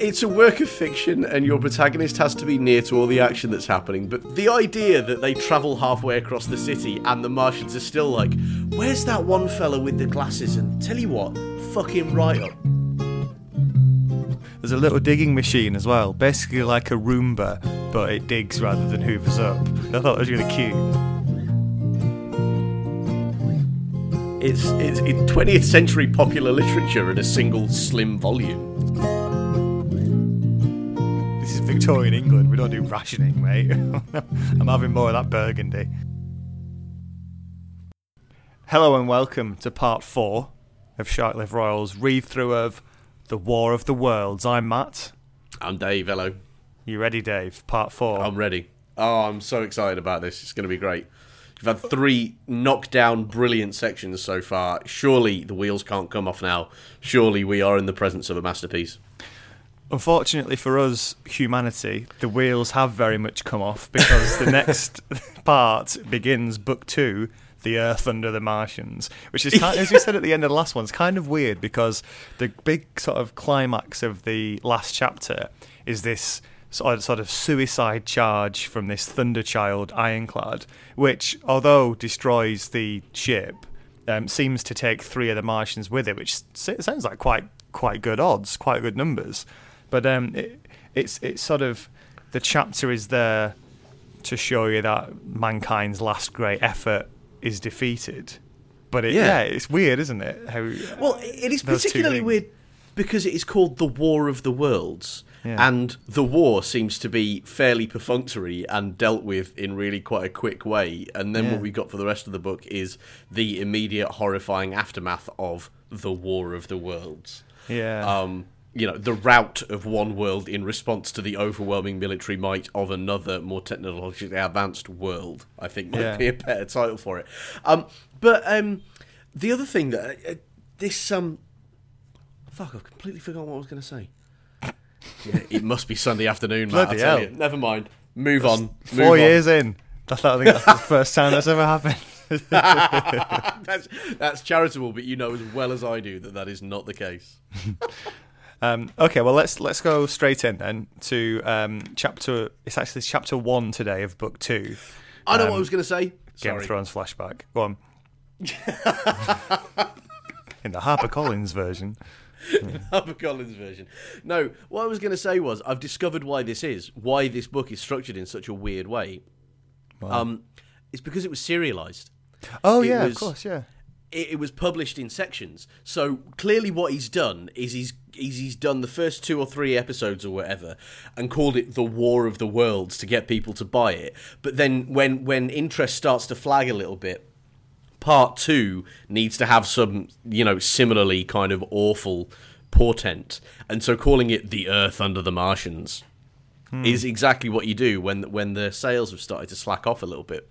it's a work of fiction, and your protagonist has to be near to all the action that's happening. But the idea that they travel halfway across the city and the Martians are still like, "Where's that one fella with the glasses?" And tell you what, fuck him right up. There's a little digging machine as well, basically like a Roomba, but it digs rather than hoovers up. I thought it was really cute. It's it's in 20th century popular literature in a single slim volume. Is Victorian England. We don't do rationing, mate. I'm having more of that burgundy. Hello and welcome to part four of Sharklift Royals read through of The War of the Worlds. I'm Matt. I'm Dave. Hello. You ready, Dave? Part four. I'm ready. Oh, I'm so excited about this. It's going to be great. We've had three knockdown, brilliant sections so far. Surely the wheels can't come off now. Surely we are in the presence of a masterpiece. Unfortunately for us, humanity, the wheels have very much come off because the next part begins book two, The Earth Under the Martians, which is, kind, as we said at the end of the last one, it's kind of weird because the big sort of climax of the last chapter is this sort of, sort of suicide charge from this Thunderchild ironclad, which, although destroys the ship, um, seems to take three of the Martians with it, which sounds like quite quite good odds, quite good numbers. But um, it, it's it's sort of the chapter is there to show you that mankind's last great effort is defeated. But it, Yeah. yeah. it's weird, isn't it? How Well, it is particularly weird because it is called the War of the Worlds. Yeah. And the war seems to be fairly perfunctory and dealt with in really quite a quick way. And then Yeah. what we got for the rest of the book is the immediate horrifying aftermath of the War of the Worlds. Yeah. Um, you know, the rout of one world in response to the overwhelming military might of another, more technologically advanced world. I think might Yeah. be a better title for it. Um, but um, the other thing that uh, this um, fuck, I've completely forgotten what I was going to say. Yeah, it must be Sunday afternoon, Matt. I Bloody tell hell. you. Never mind. Move on. Move Four on. years in. I thought I think that's the first time that's ever happened. that's that's charitable, but you know as well as I do that that is not the case. Um, okay, well let's let's go straight in then to um, chapter. It's actually chapter one today of book two. I know what Um, I was going to say. Game of Sorry. Thrones flashback. Go on. In the HarperCollins version. HarperCollins version. No, what I was going to say was I've discovered why this is, why this book is structured in such a weird way. Um, it's because it was serialized. Oh It yeah, was- of course, yeah. It, it was published in sections. So clearly, what he's done is he's is he's done the first two or three episodes or whatever, and called it the War of the Worlds to get people to buy it. But then when when interest starts to flag a little bit, part two needs to have some, you know, similarly kind of awful portent, and so calling it the Earth under the Martians is exactly what you do when when the sales have started to slack off a little bit.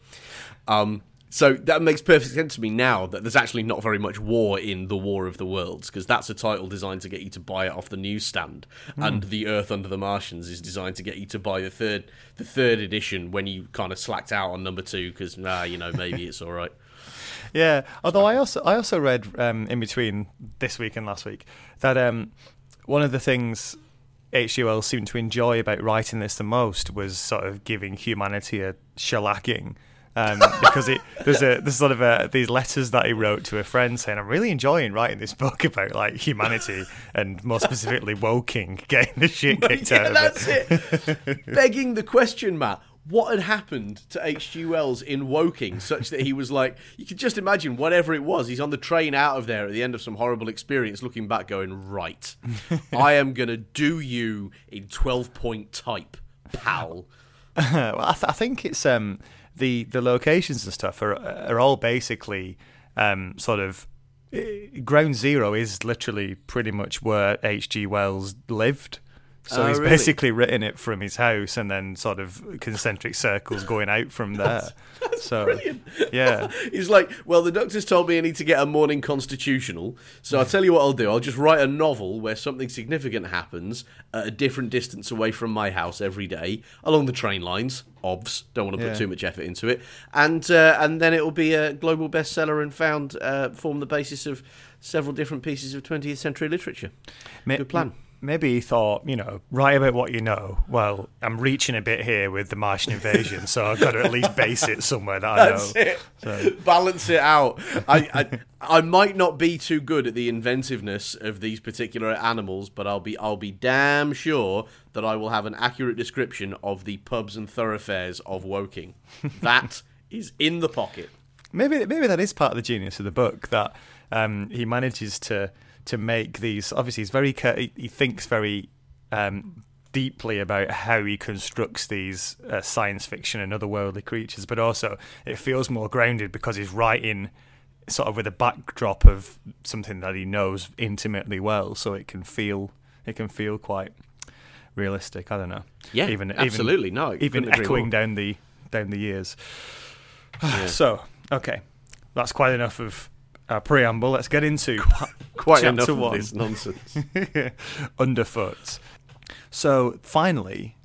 Um, so that makes perfect sense to me now that there's actually not very much war in the War of the Worlds because that's a title designed to get you to buy it off the newsstand, and the Earth Under the Martians is designed to get you to buy the third the third edition when you kind of slacked out on number two because nah, you know maybe it's all right. Yeah. Although I also I also read um, in between this week and last week that um, one of the things. Wells seemed to enjoy about writing this the most was sort of giving humanity a shellacking. Um, because it there's a there's sort of a, these letters that he wrote to a friend saying I'm really enjoying writing this book about like humanity and more specifically Woking getting the shit kicked out yeah, of that's it. it. Begging the question, Matt. What had happened to H.G. Wells in Woking such that he was like, you could just imagine whatever it was. He's on the train out of there at the end of some horrible experience, looking back, going, right, I am going to do you in 12 point type, pal. well, I, th- I think it's um, the the locations and stuff are are all basically um, sort of eh, ground zero is literally pretty much where H.G. Wells lived. So Oh, he's really? basically written it from his house and then sort of concentric circles going out from there. so brilliant. yeah, He's like, well, the doctors told me I need to get a morning constitutional, so I'll tell you what I'll do. I'll just write a novel where something significant happens at a different distance away from my house every day, along the train lines. Obvs, don't want to put Yeah. too much effort into it, and uh, and then it will be a global bestseller and found uh, form the basis of several different pieces of 20th century literature. Good plan. Maybe he thought, you know, write about what you know. Well, I'm reaching a bit here with the Martian invasion, so I've got to at least base it somewhere that I know. it. So- Balance it out. I, I I might not be too good at the inventiveness of these particular animals, but I'll be I'll be damn sure that I will have an accurate description of the pubs and thoroughfares of Woking. That is in the pocket. Maybe maybe that is part of the genius of the book that um, he manages to to make these. Obviously, he's very he, he thinks very um, deeply about how he constructs these uh, science fiction and otherworldly creatures, but also it feels more grounded because he's writing sort of with a backdrop of something that he knows intimately well, so it can feel it can feel quite realistic. I don't know. Yeah, even absolutely. Even, No, even echoing more. down the down the years. So, okay, that's quite enough of uh, preamble. Let's get into Quite chapter enough one. of this nonsense. underfoot. So finally,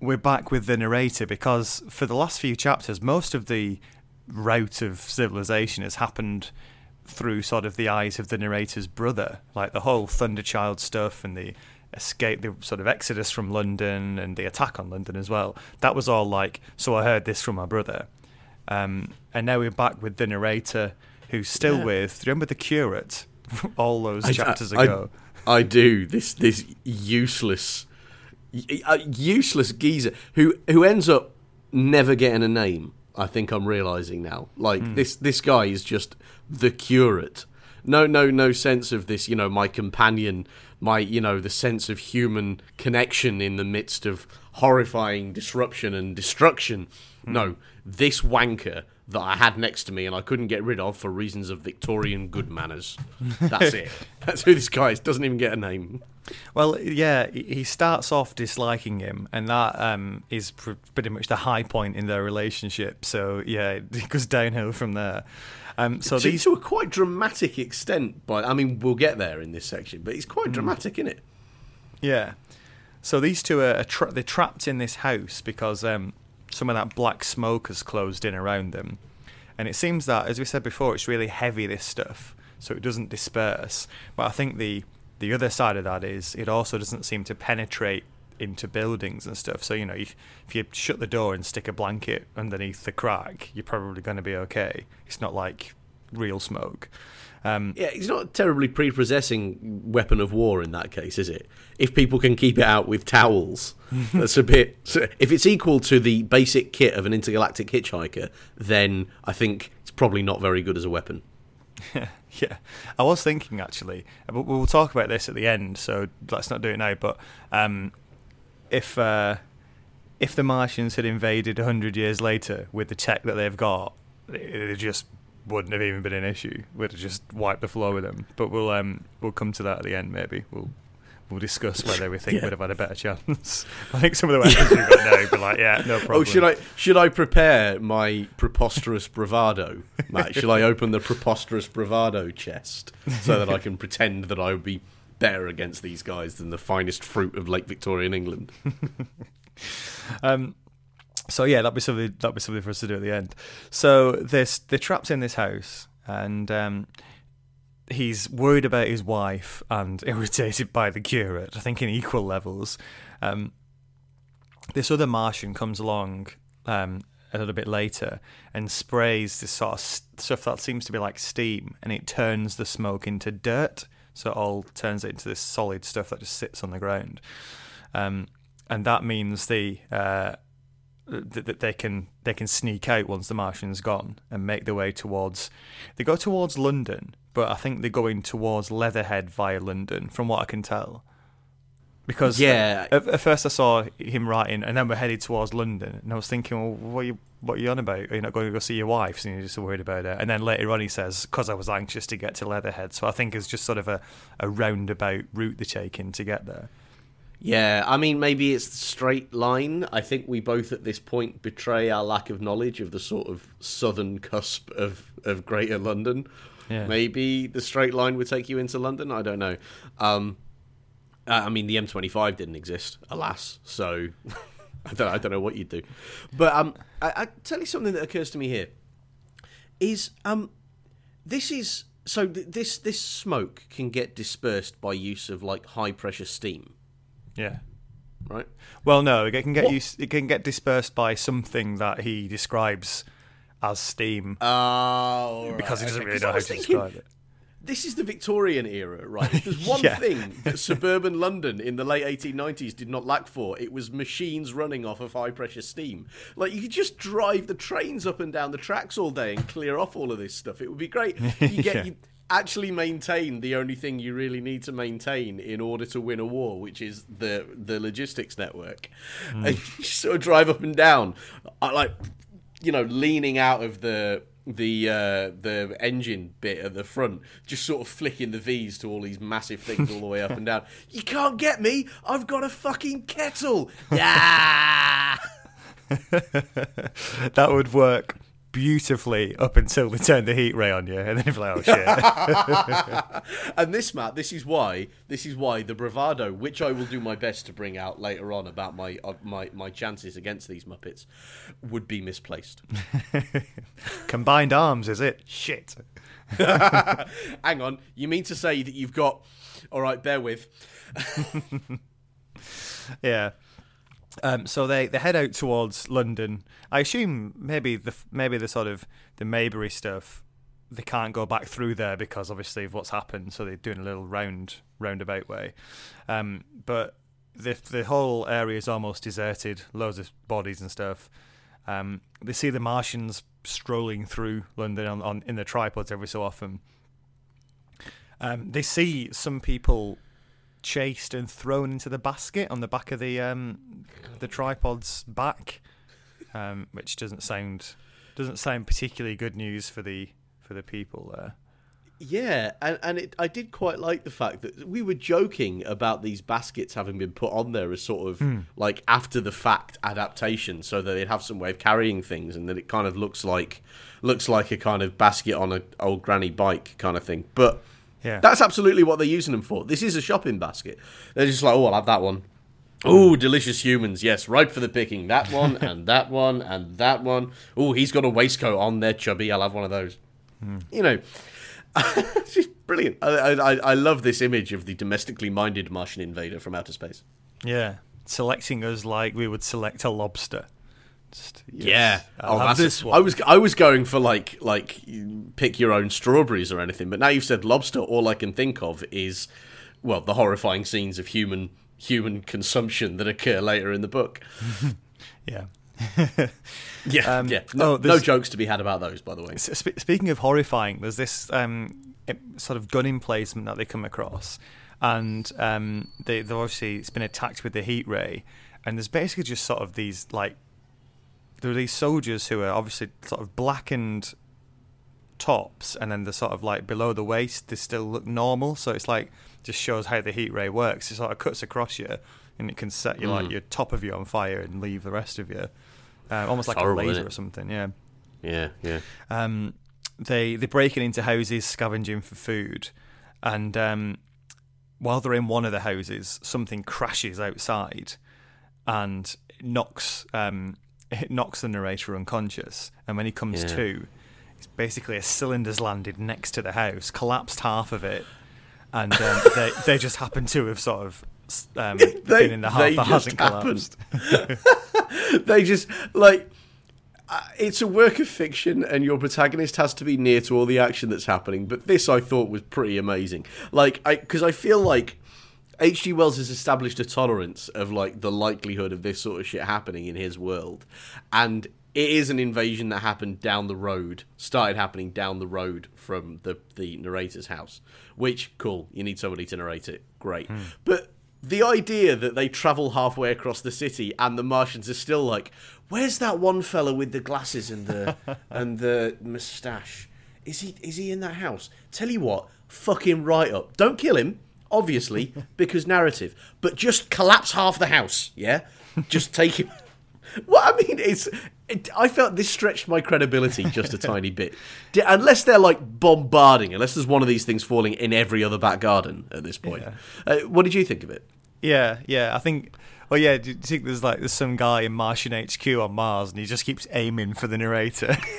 we're back with the narrator because for the last few chapters, most of the route of civilization has happened through sort of the eyes of the narrator's brother, like the whole Thunderchild stuff and the escape, the sort of exodus from London and the attack on London as well. That was all like, so I heard this from my brother. Um, and now we're back with the narrator who's still Yeah. with, remember the curate all those I- chapters I- ago? I do this this useless, uh, useless geezer who who ends up never getting a name. I think I'm realizing now. Like this this guy is just the curate. No no no sense of this. You know my companion. My you know the sense of human connection in the midst of horrifying disruption and destruction. No, this wanker that I had next to me and I couldn't get rid of for reasons of Victorian good manners. That's it. That's who this guy is. Doesn't even get a name. Well, yeah, he- starts off disliking him, and that um, is pr- pretty much the high point in their relationship. So yeah, it goes downhill from there. Um, so to, these, to a quite dramatic extent. But I mean, we'll get there in this section. But it's quite dramatic, isn't it? yeah, so these two are, are tra- they're trapped in this house because um, some of that black smoke has closed in around them, and it seems that, as we said before, it's really heavy. This stuff, so it doesn't disperse. But I think the the other side of that is it also doesn't seem to penetrate into buildings and stuff. So you know, if, if you shut the door and stick a blanket underneath the crack, you're probably going to be okay. It's not like real smoke. Um, Yeah, it's not a terribly prepossessing weapon of war in that case, is it? If people can keep it out with towels, that's a bit. If it's equal to the basic kit of an intergalactic hitchhiker, then I think it's probably not very good as a weapon. Yeah, I was thinking actually, but we'll talk about this at the end, so let's not do it now. But um, if uh, if the Martians had invaded hundred years later with the tech that they've got, it just wouldn't have even been an issue. We'd have just wiped the floor with them. But we'll um, we'll come to that at the end. Maybe we'll we'll discuss whether we think Yeah. we'd have had a better chance. I think some of the weapons we've got now, but like, yeah, no problem. Oh, should I should I prepare my preposterous bravado, Matt? Should I open the preposterous bravado chest so that I can pretend that I would be better against these guys than the finest fruit of Lake Victorian England? Um, so yeah, that'd be something. That'd be something for us to do at the end. So they're they're trapped in this house, and um, he's worried about his wife and irritated by the curate. I think in equal levels. Um, this other Martian comes along um, a little bit later and sprays this sort of s- stuff that seems to be like steam, and it turns the smoke into dirt. So it all turns it into this solid stuff that just sits on the ground, um, and that means the uh, that, that they can they can sneak out once the Martian's gone and make their way towards. They go towards London, but I think they're going towards Leatherhead via London, from what I can tell. Because uh, Yeah. at, at first I saw him writing, and then we're headed towards London, and I was thinking, well, what are you what are you on about? Are you not going to go see your wife? So you're just worried about it. And then later on, he says, because I was anxious to get to Leatherhead. So I think it's just sort of a, a roundabout route they're taking to get there. Yeah, I mean, maybe it's the straight line. I think we both at this point betray our lack of knowledge of the sort of southern cusp of, of Greater London. Yeah. Maybe the straight line would take you into London. I don't know. Um, I mean, the M25 didn't exist, alas. So I don't, I don't know what you'd do. But um, I, I tell you something that occurs to me here is um, this is so th- this this smoke can get dispersed by use of like high pressure steam, Yeah. right? Well, no, it can get What- used, it can get dispersed by something that he describes as steam Oh, because he doesn't really know how to describe it. This is the Victorian era, right? If there's one Yeah. thing that suburban London in the late 1890s did not lack for, it was machines running off of high pressure steam. Like, you could just drive the trains up and down the tracks all day and clear off all of this stuff. It would be great. You get. Yeah. You, actually maintain the only thing you really need to maintain in order to win a war, which is the the logistics network. Hmm. And you sort of drive up and down, uh, like you know, leaning out of the the uh, the engine bit at the front, just sort of flicking the V's to all these massive things all the way up and down. You can't get me! I've got a fucking kettle. Yeah. That would work beautifully up until they turn the heat ray on you, and then you're like, oh shit. and this, Matt, this is why this is why the bravado, which I will do my best to bring out later on about my uh, my my chances against these Muppets, would be misplaced. Combined arms, is it? Shit. Hang on, you mean to say that you've got? All right, bear with. Yeah. Um, so they, they head out towards London. I assume maybe the maybe the sort of the Maybury stuff they can't go back through there because obviously of what's happened. So they're doing a little round roundabout way. Um, but the the whole area is almost deserted. Loads of bodies and stuff. Um, they see the Martians strolling through London on, on in the tripods every so often. Um, they see some people chased and thrown into the basket on the back of the um, the tripod's back, um, which doesn't sound doesn't sound particularly good news for the for the people there. Yeah, and and it, I did quite like the fact that we were joking about these baskets having been put on there as sort of like after the fact adaptation, so that they'd have some way of carrying things, and that it kind of looks like looks like a kind of basket on an old granny bike kind of thing. But Yeah, that's absolutely what they're using them for. This is a shopping basket. They're just like, oh, I'll have that one. Oh, delicious humans. Yes, ripe for the picking. That one and that one and that one. Oh, he's got a waistcoat on there, chubby. I'll have one of those. Hmm. You know, it's just brilliant. I, I, I love this image of the domestically minded Martian invader from outer space. yeah, selecting us like we would select a lobster. Just, yes, Yeah. I'll oh, have that's this I was I was going for like like pick your own strawberries or anything, but now you've said lobster. All I can think of is well the horrifying scenes of human human consumption that occur later in the book. Yeah. Yeah, Um, yeah. No, oh, no jokes to be had about those, by the way. Sp- speaking of horrifying, there's this um, sort of gun emplacement that they come across, and um, they, they've obviously it's been attacked with the heat ray, and there's basically just sort of these like there are these soldiers who are obviously sort of blackened tops, and then the sort of like below the waist they still look normal. So it's like just shows how the heat ray works. It sort of cuts across you, and it can set you Mm. like your top of you on fire and leave the rest of you, uh, almost like horrible, a laser or something. Yeah. Yeah, yeah. Um, they they're breaking into houses, scavenging for food, and um, while they're in one of the houses, something crashes outside and knocks um, it knocks the narrator unconscious. And when he comes Yeah. to, it's basically a cylinder's landed next to the house, collapsed half of it, and um, they they just happen to have sort of. Um, been in the half that hasn't happened. collapsed. they just like uh, it's a work of fiction and your protagonist has to be near to all the action that's happening but this i thought was pretty amazing like i because i feel like hg wells has established a tolerance of like the likelihood of this sort of shit happening in his world and it is an invasion that happened down the road started happening down the road from the the narrator's house which cool you need somebody to narrate it great hmm. but the idea that they travel halfway across the city and the Martians are still like, "Where's that one fella with the glasses and the and the moustache? Is he is he in that house? Tell you what, fucking right up. Don't kill him, obviously, because narrative, but just collapse half the house. Yeah, just take him. What I mean is, it, I felt this stretched my credibility just a tiny bit. D- Unless they're like bombarding, unless there's one of these things falling in every other back garden at this point. Yeah. Uh, what did you think of it? Yeah, yeah. I think. Well, yeah. Do you think there's like there's some guy in Martian HQ on Mars, and he just keeps aiming for the narrator?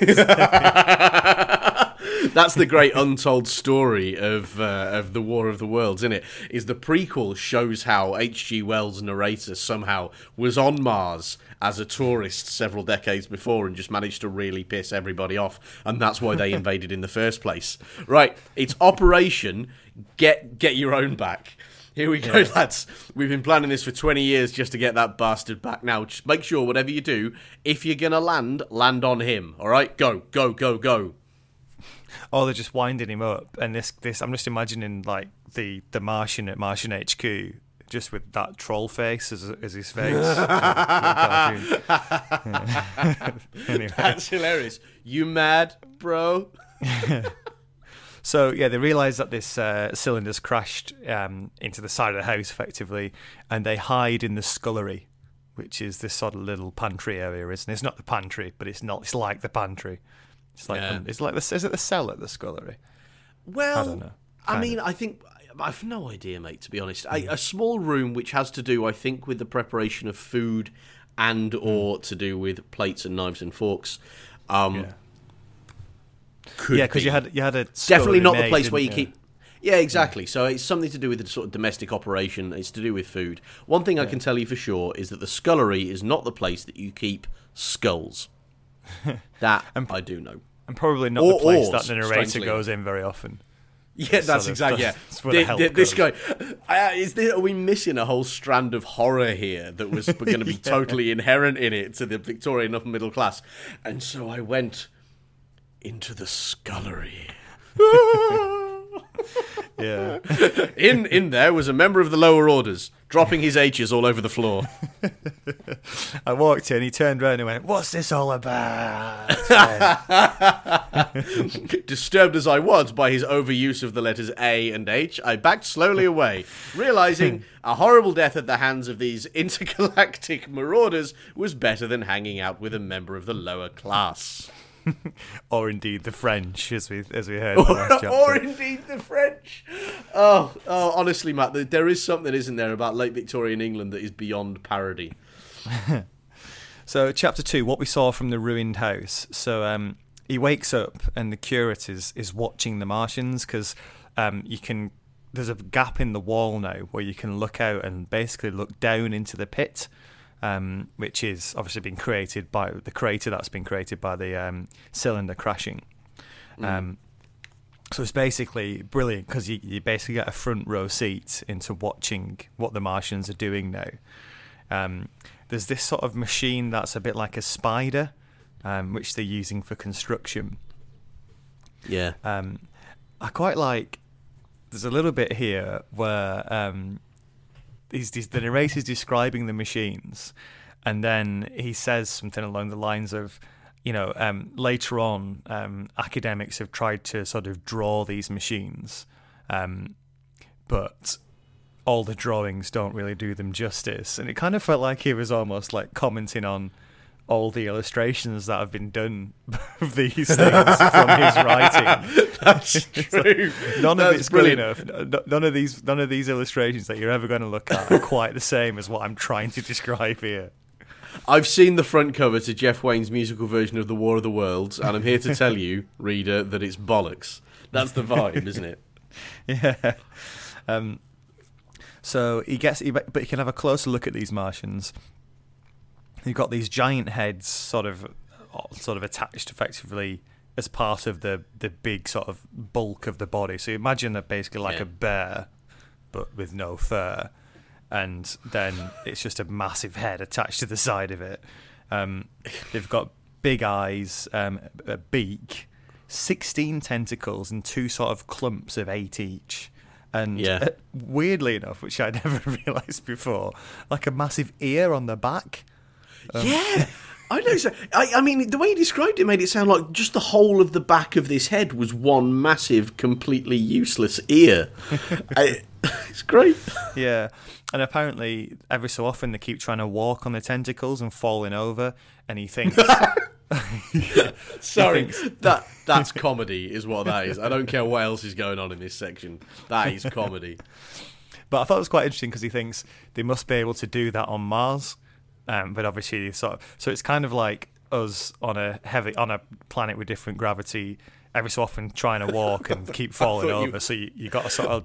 That's the great untold story of uh, of the War of the Worlds, isn't it? Is the prequel shows how H.G. Wells' narrator somehow was on Mars as a tourist several decades before and just managed to really piss everybody off, and that's why they invaded in the first place. Right? It's Operation Get Get Your Own Back. Here we go, lads. We've been planning this for 20 years just to get that bastard back. Now, just make sure, whatever you do, if you're going to land, land on him. All right? Go, go, go, go. Oh, they're just winding him up, and this, this, I'm just imagining like the the Martian at Martian HQ, just with that troll face as, as his face. anyway. That's hilarious. You mad, bro? So yeah, they realise that this uh, cylinder's crashed um, into the side of the house effectively, and they hide in the scullery, which is this sort of little pantry area, isn't it? It's not the pantry, but it's not. It's like the pantry. It's like Yeah. the, it's like the is it the cell at the scullery? Well, I don't know. I mean, I think I've no idea, mate. To be honest, a, a small room which has to do, I think, with the preparation of food and or to do with plates and knives and forks. Um, Yeah. could yeah, because be. you had you had a definitely not the place where you you? keep. Yeah, exactly. So it's something to do with the sort of domestic operation. It's to do with food. One thing I can tell you for sure is that the scullery is not the place that you keep skulls. That I do know. And probably not Or- the place or, that the narrator goes in very often. Yeah, that's of- exactly. Yeah, the thi- this guy uh, is. There, are we missing a whole strand of horror here that was going to be totally inherent in it to the Victorian upper middle class? And so I went into the scullery. Yeah, In in there was a member of the lower orders, dropping his H's all over the floor. I walked in, he turned around and went, "What's this all about?" Disturbed as I was by his overuse of the letters A and H, I backed slowly away, realizing a horrible death at the hands of these intergalactic marauders was better than hanging out with a member of the lower class. or indeed the French, as we as we heard last chapter. or indeed the French. Oh, oh, honestly, Matt, there- there is something, isn't there, about late Victorian England that is beyond parody. So, chapter two, what we saw from the ruined house. So, um, he wakes up, and the curate is is watching the Martians because um, you can. There's a gap in the wall now where you can look out and basically look down into the pit, um, which is obviously been created by the crater that's been created by the um, cylinder crashing. Um, so it's basically brilliant because you, you basically get a front row seat into watching what the Martians are doing now. Um, there's this sort of machine that's a bit like a spider, um, which they're using for construction. Yeah. Um, I quite like. There's a little bit here where um, he's, he's, the narrator's describing the machines, and then he says something along the lines of, you know, um, later on, um, academics have tried to sort of draw these machines, um, but all the drawings don't really do them justice. And it kind of felt like he was almost like commenting on all the illustrations that have been done of these things from his writing. That's true. None That's of it's good brilliant. enough. None of these, none of these illustrations that you're ever going to look at are quite the same as what I'm trying to describe here. I've seen the front cover to Jeff Wayne's musical version of The War of the Worlds, and I'm here to tell you, reader, that it's bollocks. That's the vibe, isn't it? Yeah. Um, so he gets, he, but you can have a closer look at these Martians. You've got these giant heads, sort of, sort of attached effectively as part of the the big sort of bulk of the body. So you imagine they're basically like Yeah. a bear, but with no fur, and then it's just a massive head attached to the side of it. Um, they've got big eyes, um, a beak, sixteen tentacles, and two sort of clumps of eight each. And Yeah. uh, weirdly enough, which I'd never realised before, like a massive ear on the back. Um, yeah. I know. So, I, I mean, the way you described it made it sound like just the whole of the back of this head was one massive, completely useless ear. I, it's great. Yeah, and apparently every so often they keep trying to walk on the tentacles and falling over, and he thinks, Sorry, thinks- that that's comedy, is what that is. I don't care what else is going on in this section. That is comedy. but I thought it was quite interesting because he thinks they must be able to do that on Mars, um, but obviously sort of, so it's kind of like us on a heavy on a planet with different gravity. every so often trying to walk and keep falling thought you- over. So you, you got to sort of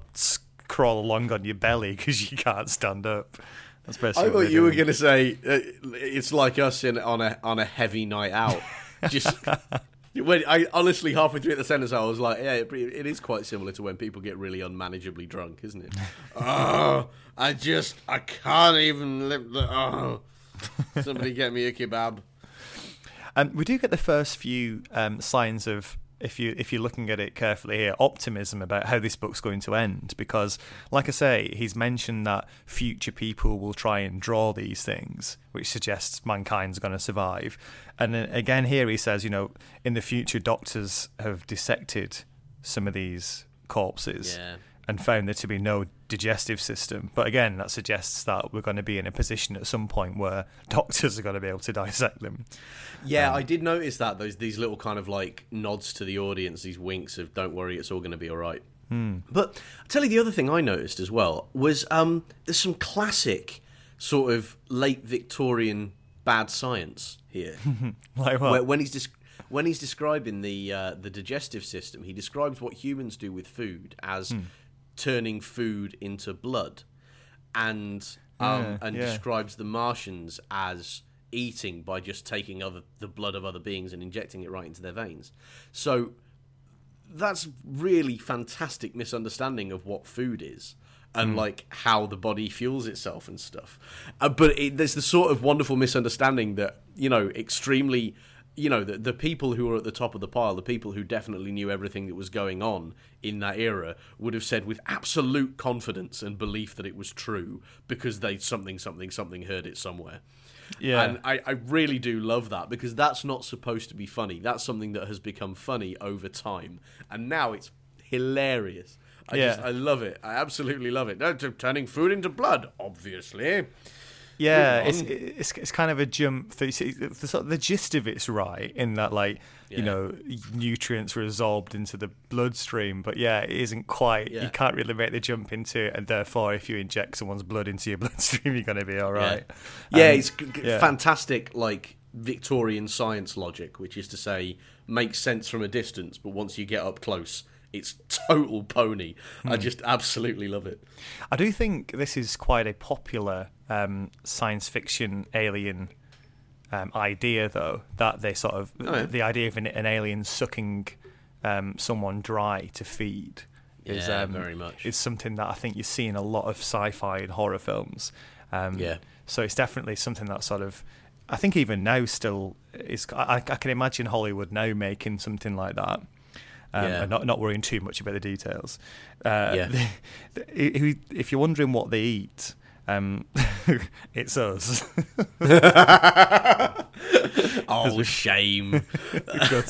crawl along on your belly because you can't stand up. That's basically I thought you were going to say uh, it's like us in on a on a heavy night out. Just when I honestly halfway through at the sentence, I was like, yeah, it, it is quite similar to when people get really unmanageably drunk, isn't it? oh, I just I can't even live the oh. Somebody get me a kebab. Um, we do get the first few um, signs of, if you if you're looking at it carefully here, optimism about how this book's going to end. Because, like I say, he's mentioned that future people will try and draw these things, which suggests mankind's going to survive. And then again, here he says, you know, in the future, doctors have dissected some of these corpses Yeah. And found there to be no digestive system. But again, that suggests that we're going to be in a position at some point where doctors are going to be able to dissect them. Yeah, Um, I did notice that those these little kind of like nods to the audience, these winks of "Don't worry, it's all going to be all right." Hmm. But I'll tell you the other thing I noticed as well was um, there's some classic sort of late Victorian bad science here. Like what? Where, when he's desc- when he's describing the uh, the digestive system, he describes what humans do with food as Hmm. Turning food into blood, and um, Yeah, and yeah. describes the Martians as eating by just taking other the blood of other beings and injecting it right into their veins. So that's really fantastic misunderstanding of what food is and like how the body fuels itself and stuff. Uh, but it, there's the sort of wonderful misunderstanding that you know extremely. You know the the people who were at the top of the pile, the people who definitely knew everything that was going on in that era, would have said with absolute confidence and belief that it was true because they something something something heard it somewhere. Yeah. And I, I really do love that because that's not supposed to be funny. That's something that has become funny over time. And now it's hilarious. I Yeah. just I love it. I absolutely love it. No, turning food into blood, obviously. Yeah, it's, it's it's kind of a jump. See, the, the gist of it's right in that, like you know, nutrients are absorbed into the bloodstream, but yeah, it isn't quite. Yeah. You can't really make the jump into it, and therefore, if you inject someone's blood into your bloodstream, you're going to be all right. Yeah, Um, it's g- g- yeah. fantastic, like Victorian science logic, which is to say, makes sense from a distance, but once you get up close, it's total pony. Hmm. I just absolutely love it. I do think this is quite a popular um, science fiction alien um, idea, though. That they sort of Oh, yeah. the idea of an, an alien sucking um, someone dry to feed is Yeah, um, very much. is something that I think you see in a lot of sci-fi and horror films. Um, Yeah. So it's definitely something that sort of. I think even now still is. I, I can imagine Hollywood now making something like that. Um, Yeah. and not, not worrying too much about the details. Uh, Yeah. the- if if you're wondering what they eat, um, it's us. Oh, shame.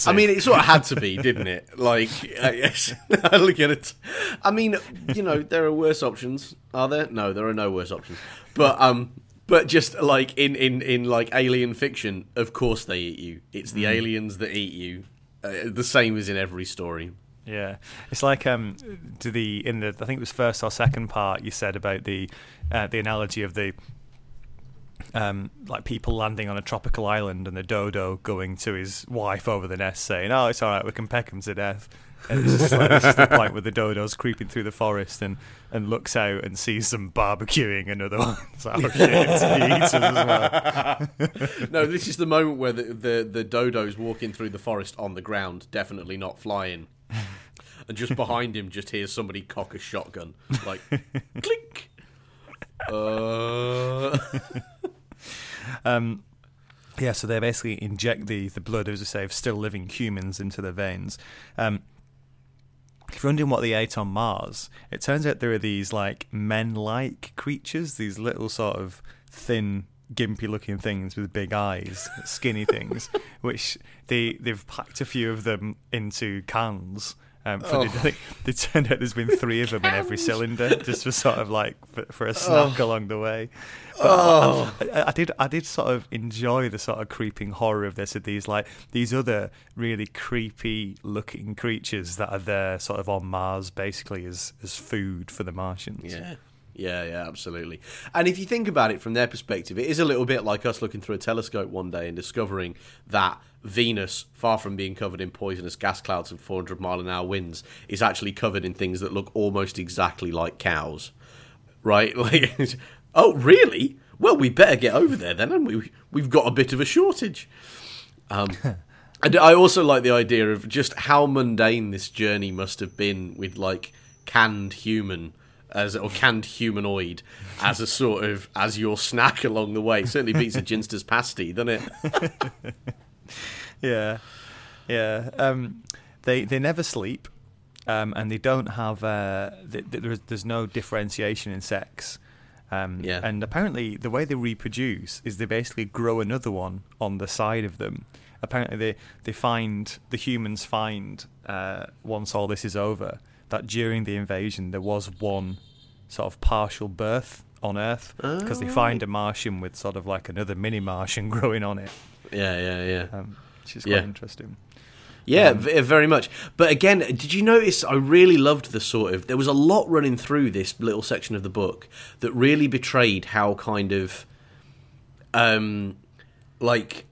I mean, it sort of had to be, didn't it? Like, I guess, I look at it. I mean, you know, there are worse options. Are there? No, there are no worse options. But um, but just like in in in like alien fiction, of course they eat you. It's the aliens that eat you. Uh, the same as in every story. Yeah, it's like um, to the in the I think it was first or second part you said about the uh, the analogy of the um, like people landing on a tropical island and the dodo going to his wife over the nest saying, "Oh, it's all right, we can peck him to death." And it's just like, this is the point where the dodo's creeping through the forest and, and looks out and sees them barbecuing another one. Like, oh shit, he eats us as well. No, this is the moment where the, the the dodo's walking through the forest on the ground, definitely not flying. And just behind him, just hears somebody cock a shotgun, like click. Uh, Um, yeah, so they basically inject the, the blood, as I say, of still living humans into their veins. Um, if you're wondering what they ate on Mars, it turns out there are these like men-like creatures, these little sort of thin, gimpy-looking things with big eyes, skinny things, which they they've packed a few of them into cans. Um, for the, I think they turned out there's been three of them in every cylinder, just for sort of like for, for a snack along the way. But Oh. I, I, I did I did sort of enjoy the sort of creeping horror of this of these like these other really creepy looking creatures that are there sort of on Mars basically as as food for the Martians. yeah, Yeah, yeah, absolutely. And if you think about it from their perspective, it is a little bit like us looking through a telescope one day and discovering that Venus, far from being covered in poisonous gas clouds and 400 mile an hour winds, is actually covered in things that look almost exactly like cows. Right? Like, oh, really? Well, we better get over there then, and we we've got a bit of a shortage. Um, and I also like the idea of just how mundane this journey must have been with like canned human as or canned humanoid as a sort of as your snack along the way. Certainly beats a Ginsters pasty, doesn't it? yeah, yeah. Um, they they never sleep, um, and they don't have. Uh, th- th- there's there's no differentiation in sex. Um, Yeah. And apparently, the way they reproduce is they basically grow another one on the side of them. Apparently, they they find the humans find uh, once all this is over that during the invasion there was one sort of partial birth on Earth because they Oh, find a Martian with sort of like another mini Martian growing on it, Yeah, yeah, yeah. um, which is quite Yeah. interesting. Yeah, Um, very much. But again, did you notice? I really loved the sort of. There was a lot running through this little section of the book that really betrayed how kind of, um, like,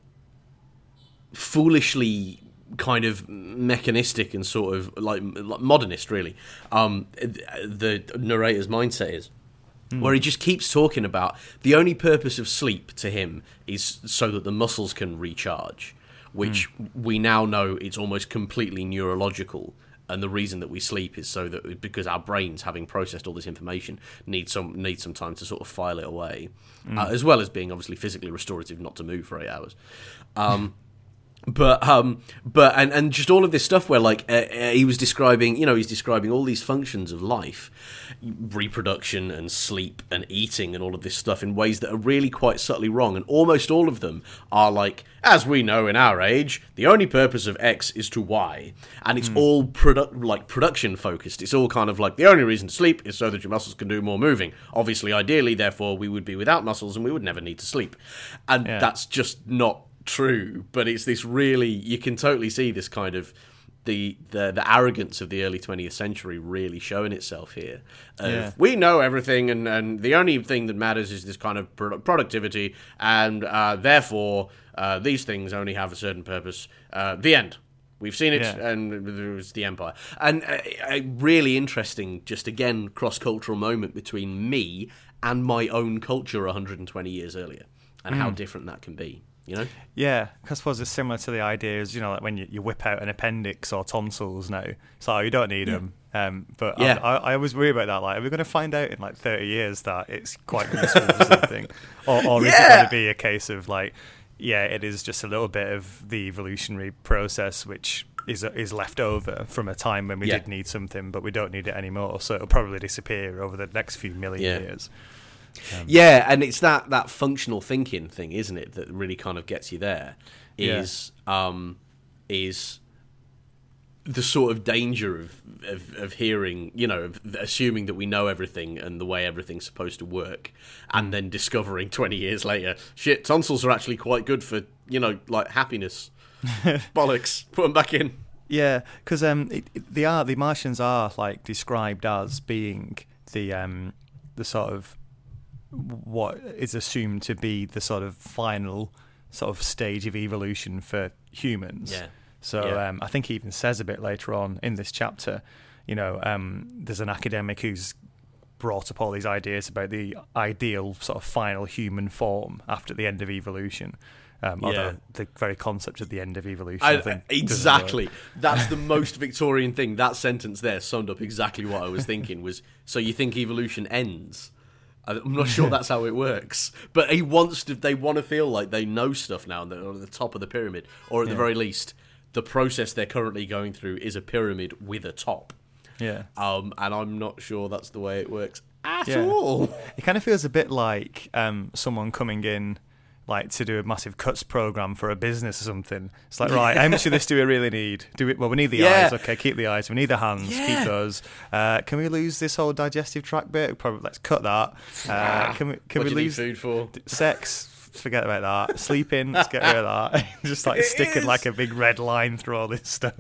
foolishly kind of mechanistic and sort of like, like modernist, really. Um, the narrator's mindset is where he just keeps talking about the only purpose of sleep to him is so that the muscles can recharge, which we now know it's almost completely neurological. And the reason that we sleep is so that because our brains, having processed all this information, need some need some time to sort of file it away, uh, as well as being obviously physically restorative, not to move for eight hours. Um, but um but and and just all of this stuff where like uh, uh, he was describing you know he's describing all these functions of life reproduction and sleep and eating and all of this stuff in ways that are really quite subtly wrong. And almost all of them are like as we know in our age the only purpose of x is to y. And it's all product like production focused. It's all kind of like the only reason to sleep is so that your muscles can do more moving. Obviously ideally therefore we would be without muscles and we would never need to sleep. And Yeah. that's just not true, but it's this really you can totally see this kind of the the, the arrogance of the early 20th century really showing itself here. Yeah. We know everything, and, and the only thing that matters is this kind of produ- productivity, and uh, therefore uh, these things only have a certain purpose. Uh, the end. We've seen it, Yeah. and it was the empire, and uh, a really interesting, just again cross cultural moment between me and my own culture 120 years earlier, and how different that can be. You know? Yeah, I suppose it's similar to the idea ideas, you know, like when you, you whip out an appendix or tonsils now. So you don't need them. Um, but Yeah. I, I, always worry about that. Like, are we going to find out in like 30 years that it's quite useful for something? Or, or is it going to be a case of like, yeah, it is just a little bit of the evolutionary process which is is left over from a time when we Yeah. did need something, but we don't need it anymore. So it'll probably disappear over the next few million Yeah. Years. Yeah, and it's that that functional thinking thing, isn't it, that really kind of gets you there. Is Yeah. Um is the sort of danger of, of of hearing, you know, of assuming that we know everything and the way everything's supposed to work, and then discovering twenty years later, shit, tonsils are actually quite good for you know, like happiness. Bollocks, put them back in. Yeah, because um, it, it- they are the Martians are like described as being the um, the sort of what is assumed to be the sort of final sort of stage of evolution for humans. Yeah. So Yeah. um, I think he even says a bit later on in this chapter, you know, um, there's an academic who's brought up all these ideas about the ideal sort of final human form after the end of evolution. Um, Yeah. Although the very concept of the end of evolution, I, I, think exactly. That's the most Victorian thing. That sentence there summed up exactly what I was thinking. Was so you think evolution ends? I'm not sure that's how it works. But he wants to. They want to feel like they know stuff now, and they're at the top of the pyramid, or at the very least, the process they're currently going through is a pyramid with a top. Yeah. Um, and I'm not sure that's the way it works at Yeah. all. It kind of feels a bit like um, someone coming in, like to do a massive cuts program for a business or something. It's like, right, how much of this do we really need? Do we? Well, we need the Yeah. eyes. Okay, keep the eyes. We need the hands. Yeah. Keep those. Uh, can we lose this whole digestive tract bit? Probably. Let's cut that. Uh, can we? Can what we do you need lose food for? sex? forget about that. Sleeping, let's get rid of that. Just like It sticking is. like a big red line through all this stuff.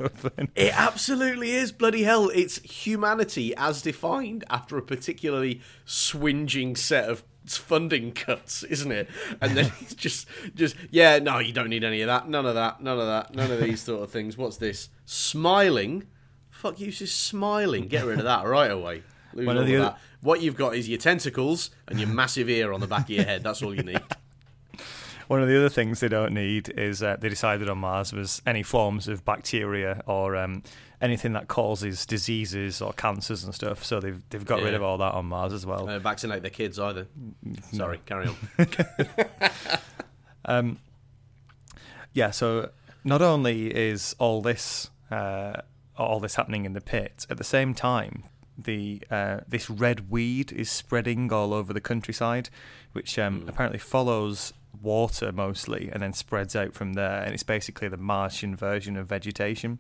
It absolutely is bloody hell. It's humanity as defined after a particularly swinging set of funding cuts, isn't it? And then he's just, just yeah, no, you don't need any of that, none of that, none of that, none of these sort of things. What's this? Smiling? Fuck you, just smiling. Get rid of that right away. Lose all of other- that. What you've got is your tentacles and your massive ear on the back of your head. That's all you need. One of the other things they don't need is uh, they decided on Mars was any forms of bacteria or um, anything that causes diseases or cancers and stuff. So they've they've got rid of all that on Mars as well. Uh, vaccinate their kids either. Sorry, carry on. Um, yeah, so not only is all this uh, all this happening in the pit, at the same time, the uh, this red weed is spreading all over the countryside, which um, apparently follows water mostly and then spreads out from there, and it's basically the Martian version of vegetation,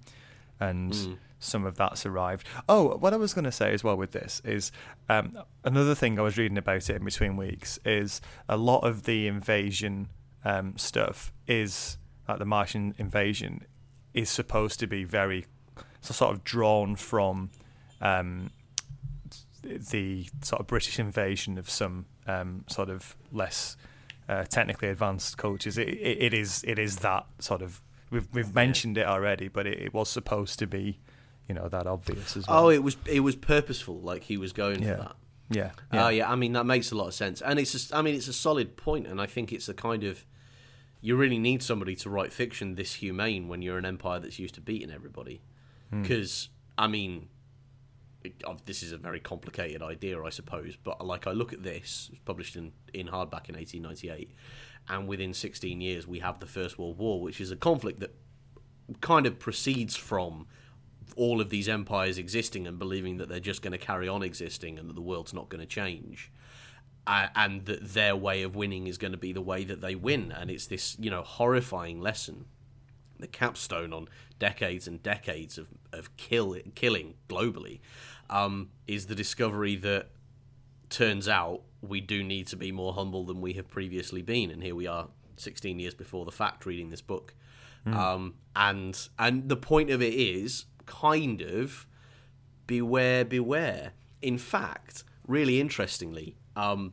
and some of that's arrived. Oh, what I was going to say as well with this is um, another thing I was reading about it in between weeks is a lot of the invasion um, stuff is like the Martian invasion is supposed to be very so sort of drawn from um, the sort of British invasion of some um, sort of less uh, technically advanced cultures. It, it, it is it is that sort of we've we've mentioned it already, but it, it was supposed to be you know that obvious as well. Oh, it was it was purposeful. Like he was going yeah. for that. yeah, Oh yeah, I mean that makes a lot of sense, and it's I mean it's a solid point, and I think it's a kind of you really need somebody to write fiction this humane when you're an empire that's used to beating everybody, hmm. because I mean it, uh, this is a very complicated idea, I suppose, but like I look at this, published in in hardback in 1898, and within 16 years we have the First World War, which is a conflict that kind of proceeds from all of these empires existing and believing that they're just going to carry on existing and that the world's not going to change uh, and that their way of winning is going to be the way that they win and it's this you know horrifying lesson the capstone on decades and decades of, of kill, killing globally um, is the discovery that turns out we do need to be more humble than we have previously been. And here we are 16 years before the fact reading this book. Um, and and the point of it is kind of beware beware. In fact really interestingly um,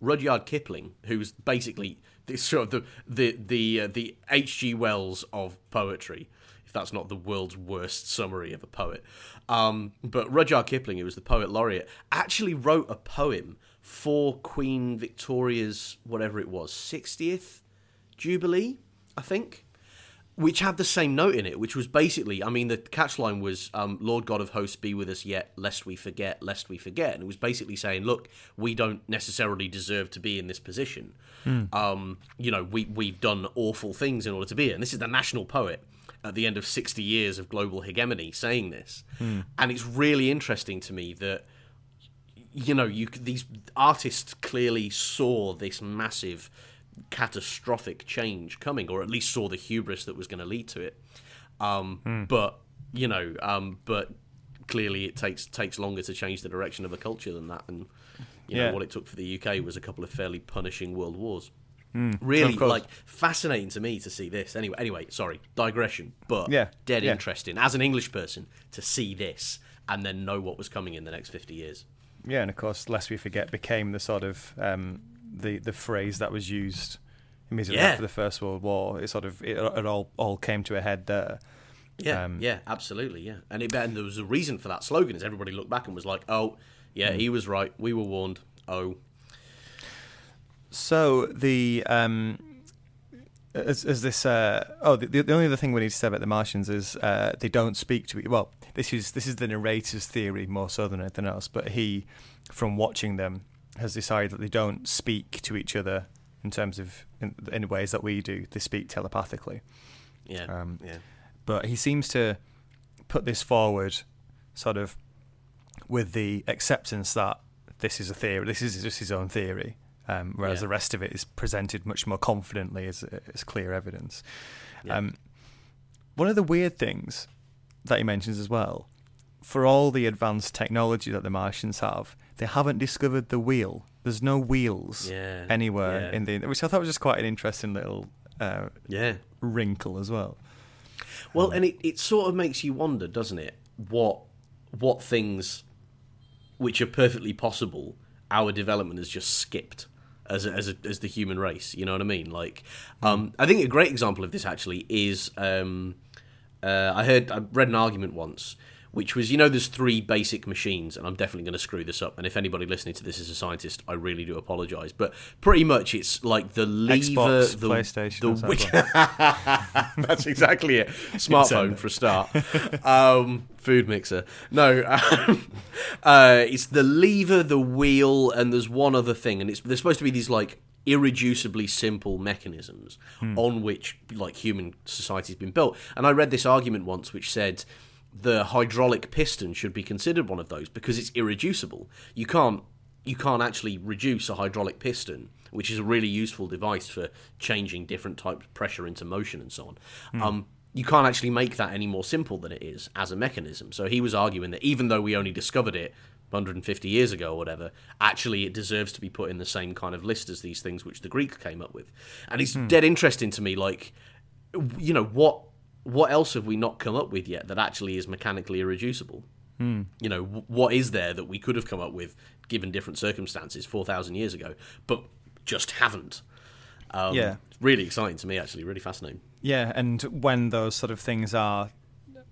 rudyard kipling who's basically the sort of the the the uh, the hg wells of poetry if that's not the world's worst summary of a poet um, but rudyard kipling who was the poet laureate actually wrote a poem for queen victoria's whatever it was 60th jubilee i think which had the same note in it, which was basically, I mean, the catchline was, um, "Lord God of hosts, be with us yet, lest we forget, lest we forget," and it was basically saying, "Look, we don't necessarily deserve to be in this position. Um, you know, we we've done awful things in order to be here." And this is the national poet at the end of sixty years of global hegemony saying this, and it's really interesting to me that you know, you these artists clearly saw this massive catastrophic change coming, or at least saw the hubris that was going to lead to it. Um, But you know, um, but clearly it takes takes longer to change the direction of a culture than that, and you know Yeah. what it took for the UK was a couple of fairly punishing world wars. Of Really, like fascinating to me to see this. Anyway, anyway, sorry, digression, but Yeah, dead yeah. interesting as an English person to see this and then know what was coming in the next fifty years. Yeah, and of course, lest we forget, became the sort of um, the the phrase that was used immediately Yeah. after the First World War. It sort of it, it all all came to a head there. Yeah, Um, yeah, absolutely, yeah. And it and there was a reason for that slogan. Is everybody looked back and was like, "Oh, yeah, he was right. We were warned." Oh, So the um, as, as this uh, oh the, the only other thing we need to say about the Martians is uh, they don't speak to each well this is this is the narrator's theory more so than anything else but he from watching them has decided that they don't speak to each other in terms of in, in ways that we do. They speak telepathically. Yeah, Um, yeah, but he seems to put this forward sort of with the acceptance that this is a theory, this is just his own theory, um, whereas Yeah. the rest of it is presented much more confidently as, as clear evidence. Yeah. Um, one of the weird things that he mentions as well, for all the advanced technology that the Martians have, they haven't discovered the wheel There's no wheels Yeah, anywhere in the which I thought was just quite an interesting little uh, Yeah. wrinkle as well. Well, and it, it sort of makes you wonder, doesn't it? What what things which are perfectly possible our development has just skipped as a, as a, as the human race. You know what I mean? Like, um, I think a great example of this actually is um, uh, I heard I read an argument once. Which was, you know, there's three basic machines, and I'm definitely going to screw this up. And if anybody listening to this is a scientist, I really do apologise. But pretty much, it's like the lever, Xbox, the PlayStation, the and. That's exactly it. Smartphone for a start. Um, food mixer. No, um, uh, it's the lever, the wheel, and there's one other thing, and it's there's supposed to be these like irreducibly simple mechanisms on which like human society's been built. And I read this argument once which said the hydraulic piston should be considered one of those because it's irreducible. You can't you can't actually reduce a hydraulic piston, which is a really useful device for changing different types of pressure into motion and so on. Um, you can't actually make that any more simple than it is as a mechanism. So he was arguing that even though we only discovered it 150 years ago or whatever, actually it deserves to be put in the same kind of list as these things which the Greeks came up with. And it's dead interesting to me, like, you know, what what else have we not come up with yet that actually is mechanically irreducible? you know what is there that we could have come up with given different circumstances 4000 years ago but just haven't um, Yeah. really exciting to me actually really fascinating Yeah, and when those sort of things are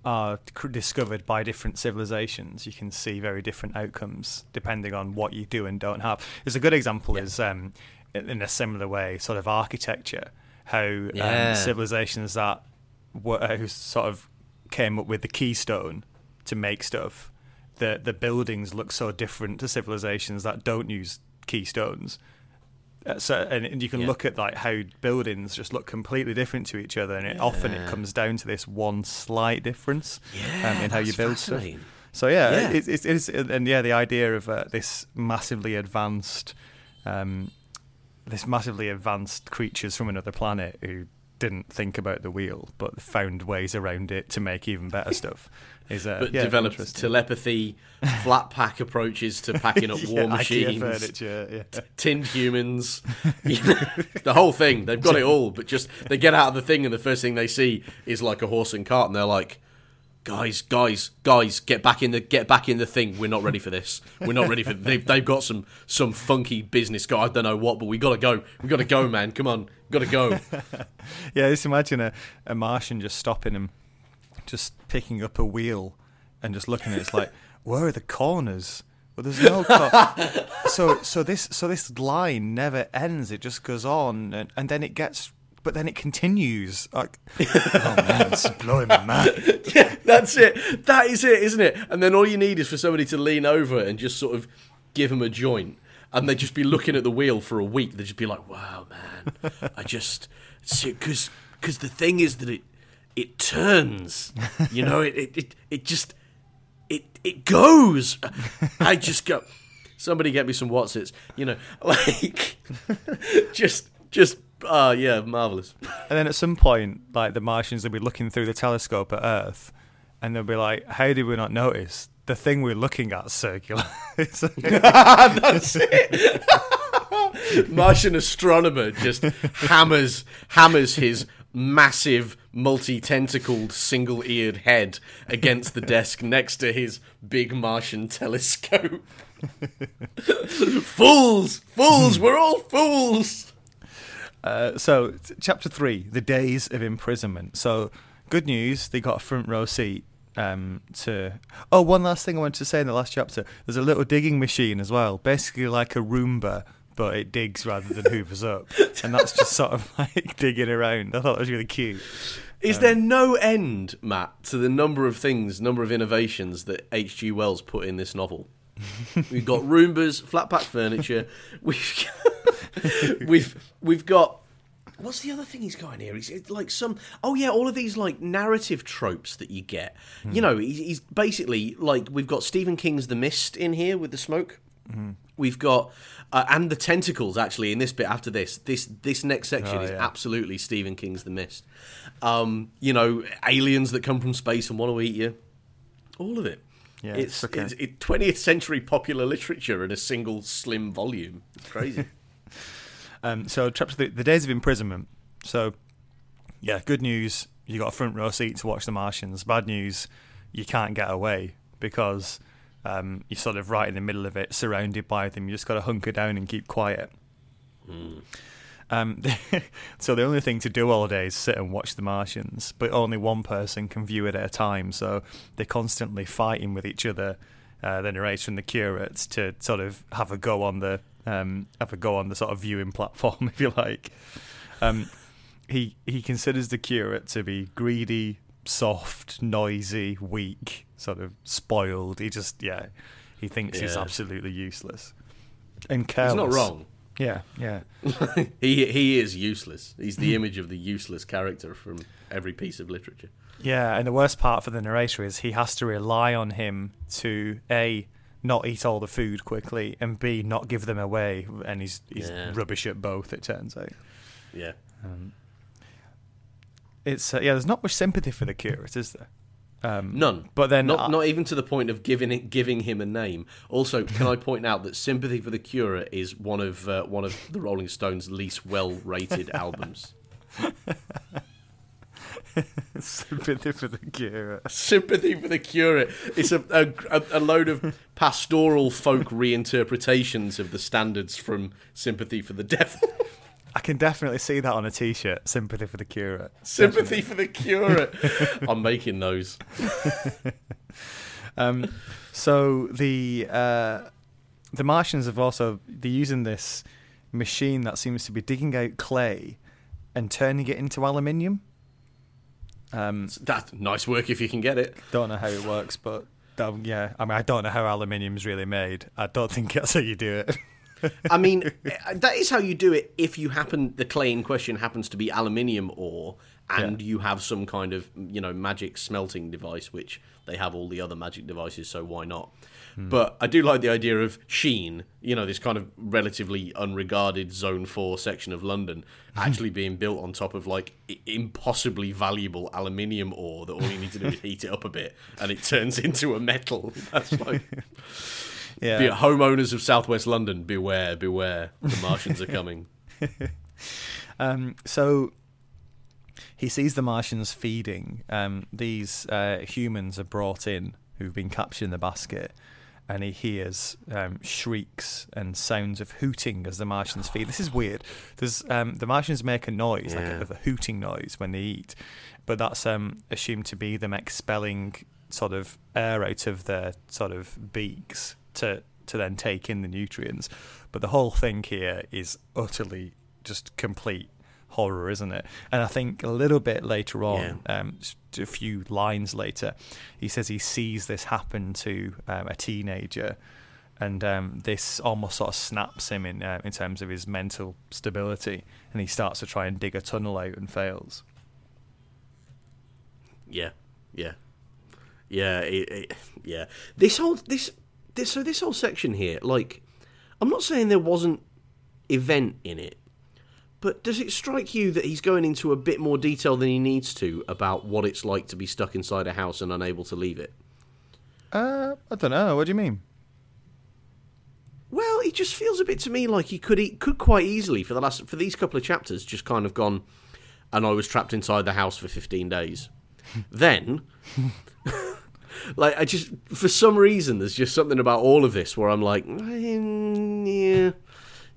are discovered by different civilizations, you can see very different outcomes depending on what you do and don't have. There's a good example is um, in a similar way, sort of architecture, how Yeah. um, civilizations that who sort of came up with the keystone to make stuff, the the buildings look so different to civilizations that don't use keystones. Uh, so and, and you can Yeah. look at like how buildings just look completely different to each other, and it, often it comes down to this one slight difference yeah um, in how you build stuff. So yeah, Yeah. It, it, it's and yeah, the idea of uh, this massively advanced, um, this massively advanced creatures from another planet who didn't think about the wheel but found ways around it to make even better stuff. Is uh, but yeah, developed telepathy flat pack approaches to packing up war yeah, IKEA machines. furniture, yeah. tinned humans. You know, the whole thing. They've got it all but just they get out of the thing and the first thing they see is like a horse and cart and they're like guys guys guys get back in the get back in the thing we're not ready for this we're not ready for they've, they've got some some funky business guy i don't know what but we gotta go we gotta go man come on gotta go Yeah, just imagine a, a Martian just stopping him, just picking up a wheel and just looking at it. It's like, where are the corners? Well, there's no. Co- so so this so this line never ends. It just goes on, and, and then it gets, but then it continues. Like, oh man, it's blowing my mind. yeah that's it that is it isn't it and then all you need is for somebody to lean over and just sort of give them a joint and they'd just be looking at the wheel for a week they'd just be like wow man i just because because the thing is that it it turns you know it it, it, it just it it goes i just go somebody get me some Wotsits you know like just just uh yeah marvelous And then at some point, like the Martians will be looking through the telescope at Earth, and they'll be like, "How did we not notice the thing we're looking at is circular?" That's it. Martian astronomer just hammers hammers his massive multi-tentacled single-eared head against the desk next to his big Martian telescope. fools, fools, we're all fools. Uh, so, chapter three, the days of imprisonment. So, good news, they got a front row seat. Um, to oh, one last thing I wanted to say in the last chapter. There's a little digging machine as well, basically like a Roomba, but it digs rather than hoovers up, and that's just sort of like digging around. I thought that was really cute. Is there no end, Matt, to the number of things, number of innovations that H.G. Wells put in this novel? We've got Roombas, flat pack furniture. We've we've we've got what's the other thing he's got in here? He's it's like some oh yeah, all of these like narrative tropes that you get. You know, he's, he's basically like we've got Stephen King's The Mist in here with the smoke. We've got uh, and the tentacles actually in this bit after this. This this next section Oh, is yeah. absolutely Stephen King's The Mist. Um, you know, aliens that come from space and want to eat you. All of it. Yeah, it's, okay. it's it, 20th century popular literature in a single slim volume. It's crazy. Um, so chapter three, the days of imprisonment. So, yeah, good news. You got a front row seat to watch The Martians. Bad news, you can't get away because um, you're sort of right in the middle of it, surrounded by them. You just got to hunker down and keep quiet. Um, so the only thing to do all day is sit and watch The Martians, but only one person can view it at a time. So they're constantly fighting with each other, uh, the narrator and the curate, to sort of have a go on the um, have a go on the sort of viewing platform, if you like. Um, he he considers the curate to be greedy, soft, noisy, weak, sort of spoiled. He just yeah, he thinks he's absolutely useless and He's not wrong. Yeah, yeah. he he is useless. He's the image of the useless character from every piece of literature. Yeah, and the worst part for the narrator is he has to rely on him to a not eat all the food quickly and b not give them away, and he's he's Yeah. rubbish at both. It turns out. Yeah. It's uh, yeah. There's not much sympathy for the curate, is there? Um, None. But then not I- not even to the point of giving it, giving him a name. Also, can I point out that "Sympathy for the Cure" is one of uh, one of the Rolling Stones' least well rated albums. sympathy for the curate. Sympathy for the Cure. It's a, a, a load of pastoral folk reinterpretations of the standards from Sympathy for the Devil. I can definitely see that on a T-shirt. Sympathy for the curate. Sympathy for the Cure. I'm making those. Um, so the uh, the Martians have also they're using this machine that seems to be digging out clay and turning it into aluminium. Um, That's nice work if you can get it. don't know how it works, but um, yeah, I mean, I don't know how aluminium is really made. I don't think that's how you do it. I mean, eh, that is how you do it if you happen the clay in question happens to be aluminium ore and you have some kind of you know magic smelting device, which they have all the other magic devices, so why not? But I do like the idea of Sheen, you know, this kind of relatively unregarded Zone Four section of London, actually being built on top of like impossibly valuable aluminium ore that all you need to do is heat it up a bit and it turns into a metal. That's like yeah, be homeowners of southwest London, beware, beware. The Martians are coming. Um, so he sees the Martians feeding. Um, these uh, humans are brought in who've been captured in the basket, and he hears um, shrieks and sounds of hooting as the Martians feed. This is weird. There's um, the Martians make a noise like a, of a hooting noise when they eat, but that's um, assumed to be them expelling sort of air out of their sort of beaks to to then take in the nutrients. But the whole thing here is utterly just complete horror, isn't it? And I think a little bit later on, um, a few lines later, he says he sees this happen to um, a teenager, and um, this almost sort of snaps him in uh, in terms of his mental stability, and he starts to try and dig a tunnel out and fails. Yeah, yeah, yeah, it, it, yeah. This whole this this so this whole section here, like, I'm not saying there wasn't event in it, but does it strike you that he's going into a bit more detail than he needs to about what it's like to be stuck inside a house and unable to leave it? Uh, I don't know. What do you mean? Well, it just feels a bit to me like he could he could quite easily for the last for these couple of chapters just kind of gone, and I was trapped inside the house for fifteen days. then, like I just for some reason there's just something about all of this where I'm like, "Mm, yeah,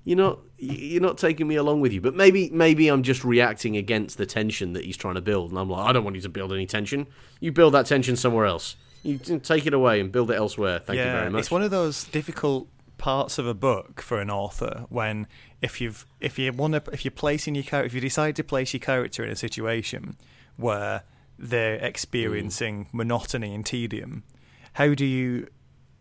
you're not you're not taking me along with you. But maybe maybe I'm just reacting against the tension that he's trying to build, and I'm like, I don't want you to build any tension. You build that tension somewhere else. You take it away and build it elsewhere. Thank you very much. It's one of those difficult parts of a book for an author when if you've if you want to if you're placing your character if you decide to place your character in a situation where they're mm. experiencing monotony and tedium, how do you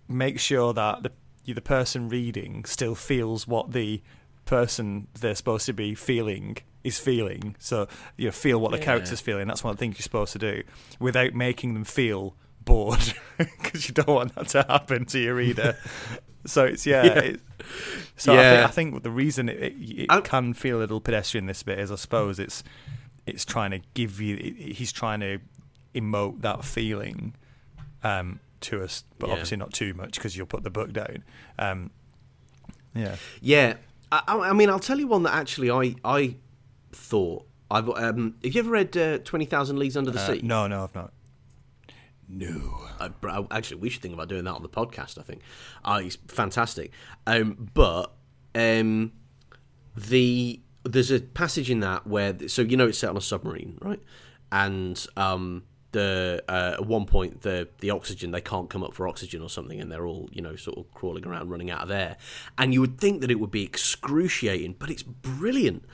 make sure that the the person reading still feels what the person they're supposed to be feeling is feeling. So you know, feel what the Yeah. character's feeling. That's one of the things you're supposed to do without making them feel bored because you don't want that to happen to your reader. so it's yeah. Yeah. So I, think, I think the reason it, it, it can feel a little pedestrian this bit is I suppose it's it's trying to give you it, he's trying to emote that feeling um, to us, but Yeah. obviously not too much because you'll put the book down. Um, yeah, Yeah, I, I I mean, I'll tell you one that actually I I thought I've um. Have you ever read uh, Twenty Thousand Leagues Under the Uh, Sea? no, no, I've not. No. Uh, bro, actually, we should think about doing that on the podcast. I think uh, it's fantastic. Um, but um, the there's a passage in that where so you know it's set on a submarine, right? And um, the uh, at one point the the oxygen they can't come up for oxygen or something, and they're all you know sort of crawling around, running out of air. And you would think that it would be excruciating, but it's brilliant.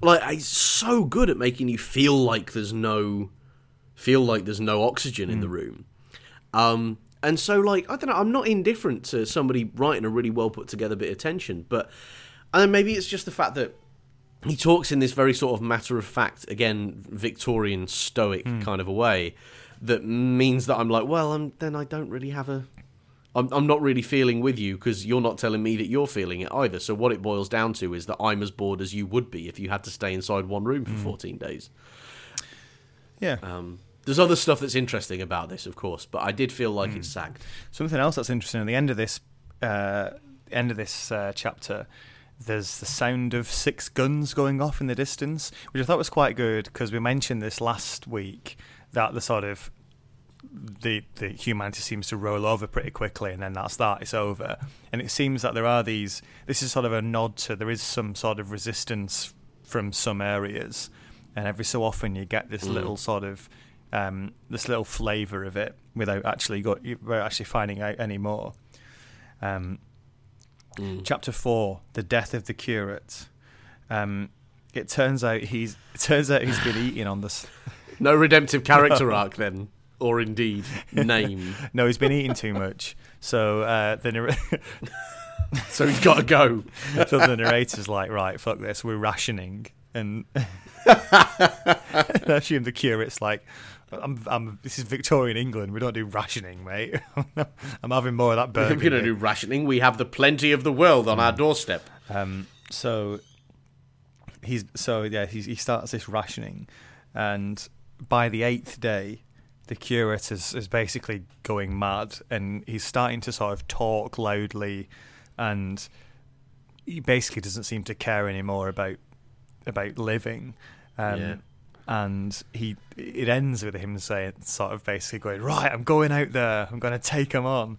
Like it's so good at making you feel like there's no feel like there's no oxygen in the room. Um, and so, like, I don't know, I'm not indifferent to somebody writing a really well put together bit of tension, but and maybe it's just the fact that he talks in this very sort of matter of fact, again, Victorian stoic kind of a way that means that I'm like, well, I'm, then I don't really have a. I'm, I'm not really feeling with you because you're not telling me that you're feeling it either. So, what it boils down to is that I'm as bored as you would be if you had to stay inside one room for 14 days. Yeah. Um, there's other stuff that's interesting about this, of course, but I did feel like it sagged. Something else that's interesting at the end of this uh, end of this uh, chapter, there's the sound of six guns going off in the distance, which I thought was quite good because we mentioned this last week that the sort of the the humanity seems to roll over pretty quickly, and then that's that. It's over, and it seems that there are these. This is sort of a nod to there is some sort of resistance from some areas, and every so often you get this little sort of um, this little flavour of it without actually got without actually finding out any more. Um, Chapter four: The death of the curate. Um, it turns out he's it turns out he's been eating on this. No redemptive character arc, then, or indeed name. No, he's been eating too much. So uh, the narr- so he's got to go. so the narrator's like, right, fuck this, we're rationing, and I assume the curate's like, I'm, I'm, this is Victorian England, we don't do rationing, mate. I'm having more of that We're burgundy. going to do rationing. We have the plenty of the world on our doorstep. Um, so he's so yeah he's, he starts this rationing, and by the eighth day, the curate is is basically going mad, and he's starting to sort of talk loudly, and he basically doesn't seem to care anymore about about living. Um, Yeah. And he, it ends with him saying, sort of basically going, right, I'm going out there, I'm going to take him on,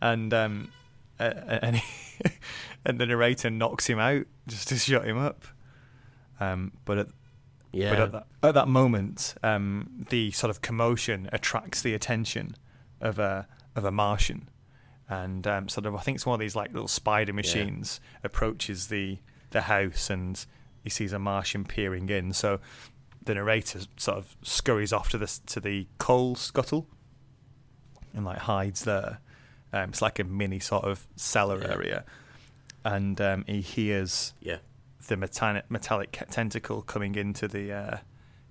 and um, uh, and he, and the narrator knocks him out just to shut him up. Um, but at, Yeah. but at that, at that moment, um, the sort of commotion attracts the attention of a of a Martian, and um, sort of I think it's one of these like little spider machines approaches the the house, and he sees a Martian peering in. So the narrator sort of scurries off to the to the coal scuttle, and like hides there. Um, it's like a mini sort of cellar Yeah. area, and um, he hears yeah. the metallic, metallic tentacle coming into the uh,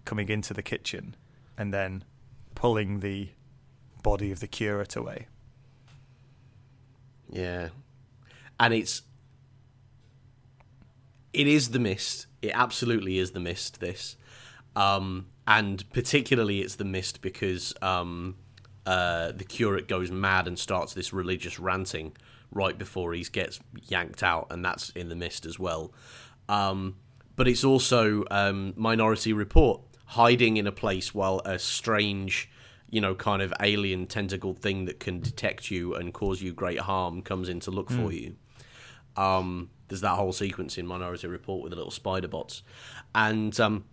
coming into the kitchen, and then pulling the body of the curate away. Yeah. And it's it is the mist. It absolutely is the mist this. Um and particularly it's the mist because um uh the curate goes mad and starts this religious ranting right before he gets yanked out and that's in the mist as well. Um but it's also um Minority Report hiding in a place while a strange you know, kind of alien tentacled thing that can detect you and cause you great harm comes in to look for you. Um, there's that whole sequence in Minority Report with the little spider bots, and um,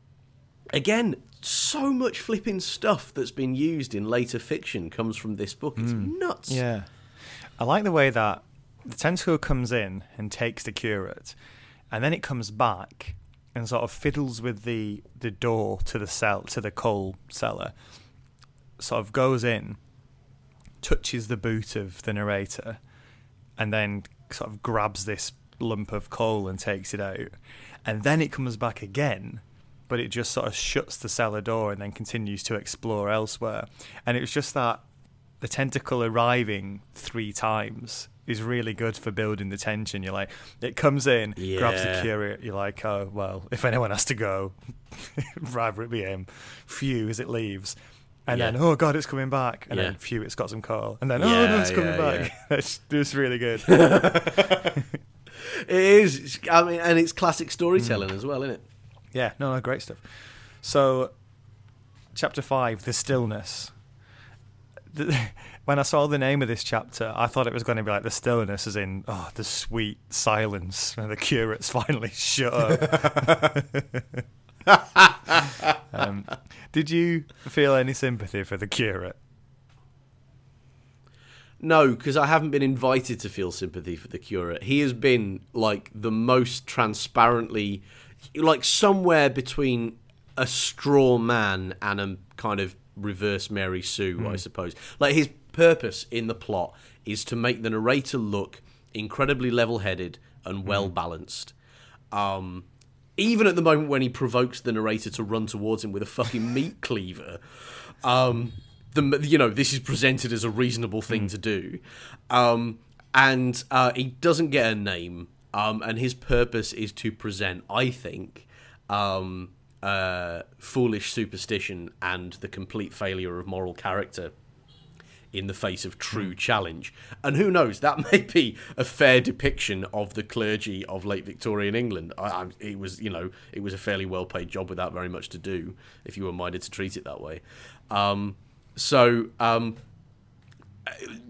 again, so much flipping stuff that's been used in later fiction comes from this book. It's hmm. nuts. Yeah, I like the way that the tentacle comes in and takes the curate, and then it comes back and sort of fiddles with the the door to the cell to the coal cellar. Sort of goes in, touches the boot of the narrator, and then sort of grabs this lump of coal and takes it out. And then it comes back again, but it just sort of shuts the cellar door and then continues to explore elsewhere. And it was just that the tentacle arriving three times is really good for building the tension. You're like, it comes in, grabs the Yeah. curate. You're like, oh well, if anyone has to go, rather it be him. Phew, as it leaves, and Yeah. then oh god, it's coming back, and Yeah. then phew, it's got some coal, and then oh no, it's coming yeah, back. it's it's really good. It is. I mean, and it's classic storytelling Mm. as well, isn't it? Yeah, no, no, great stuff. So, chapter five, the stillness. When I saw the name of this chapter, I thought it was going to be like the stillness, as in oh, the sweet silence, and the curate's finally shut up. um, did you feel any sympathy for the curate? No, because I haven't been invited to feel sympathy for the curate. He has been like the most transparently, like somewhere between a straw man and a kind of reverse Mary Sue, I suppose. Like his purpose in the plot is to make the narrator look incredibly level-headed and well balanced. Um, even at the moment when he provokes the narrator to run towards him with a fucking meat cleaver, um, the you know this is presented as a reasonable thing to do, um, and uh, he doesn't get a name, um, and his purpose is to present, I think, um, uh, foolish superstition and the complete failure of moral character in the face of true challenge. And who knows, that may be a fair depiction of the clergy of late Victorian England. I, I, it was, you know, it was a fairly well paid job without very much to do, if you were minded to treat it that way. Um, so, um,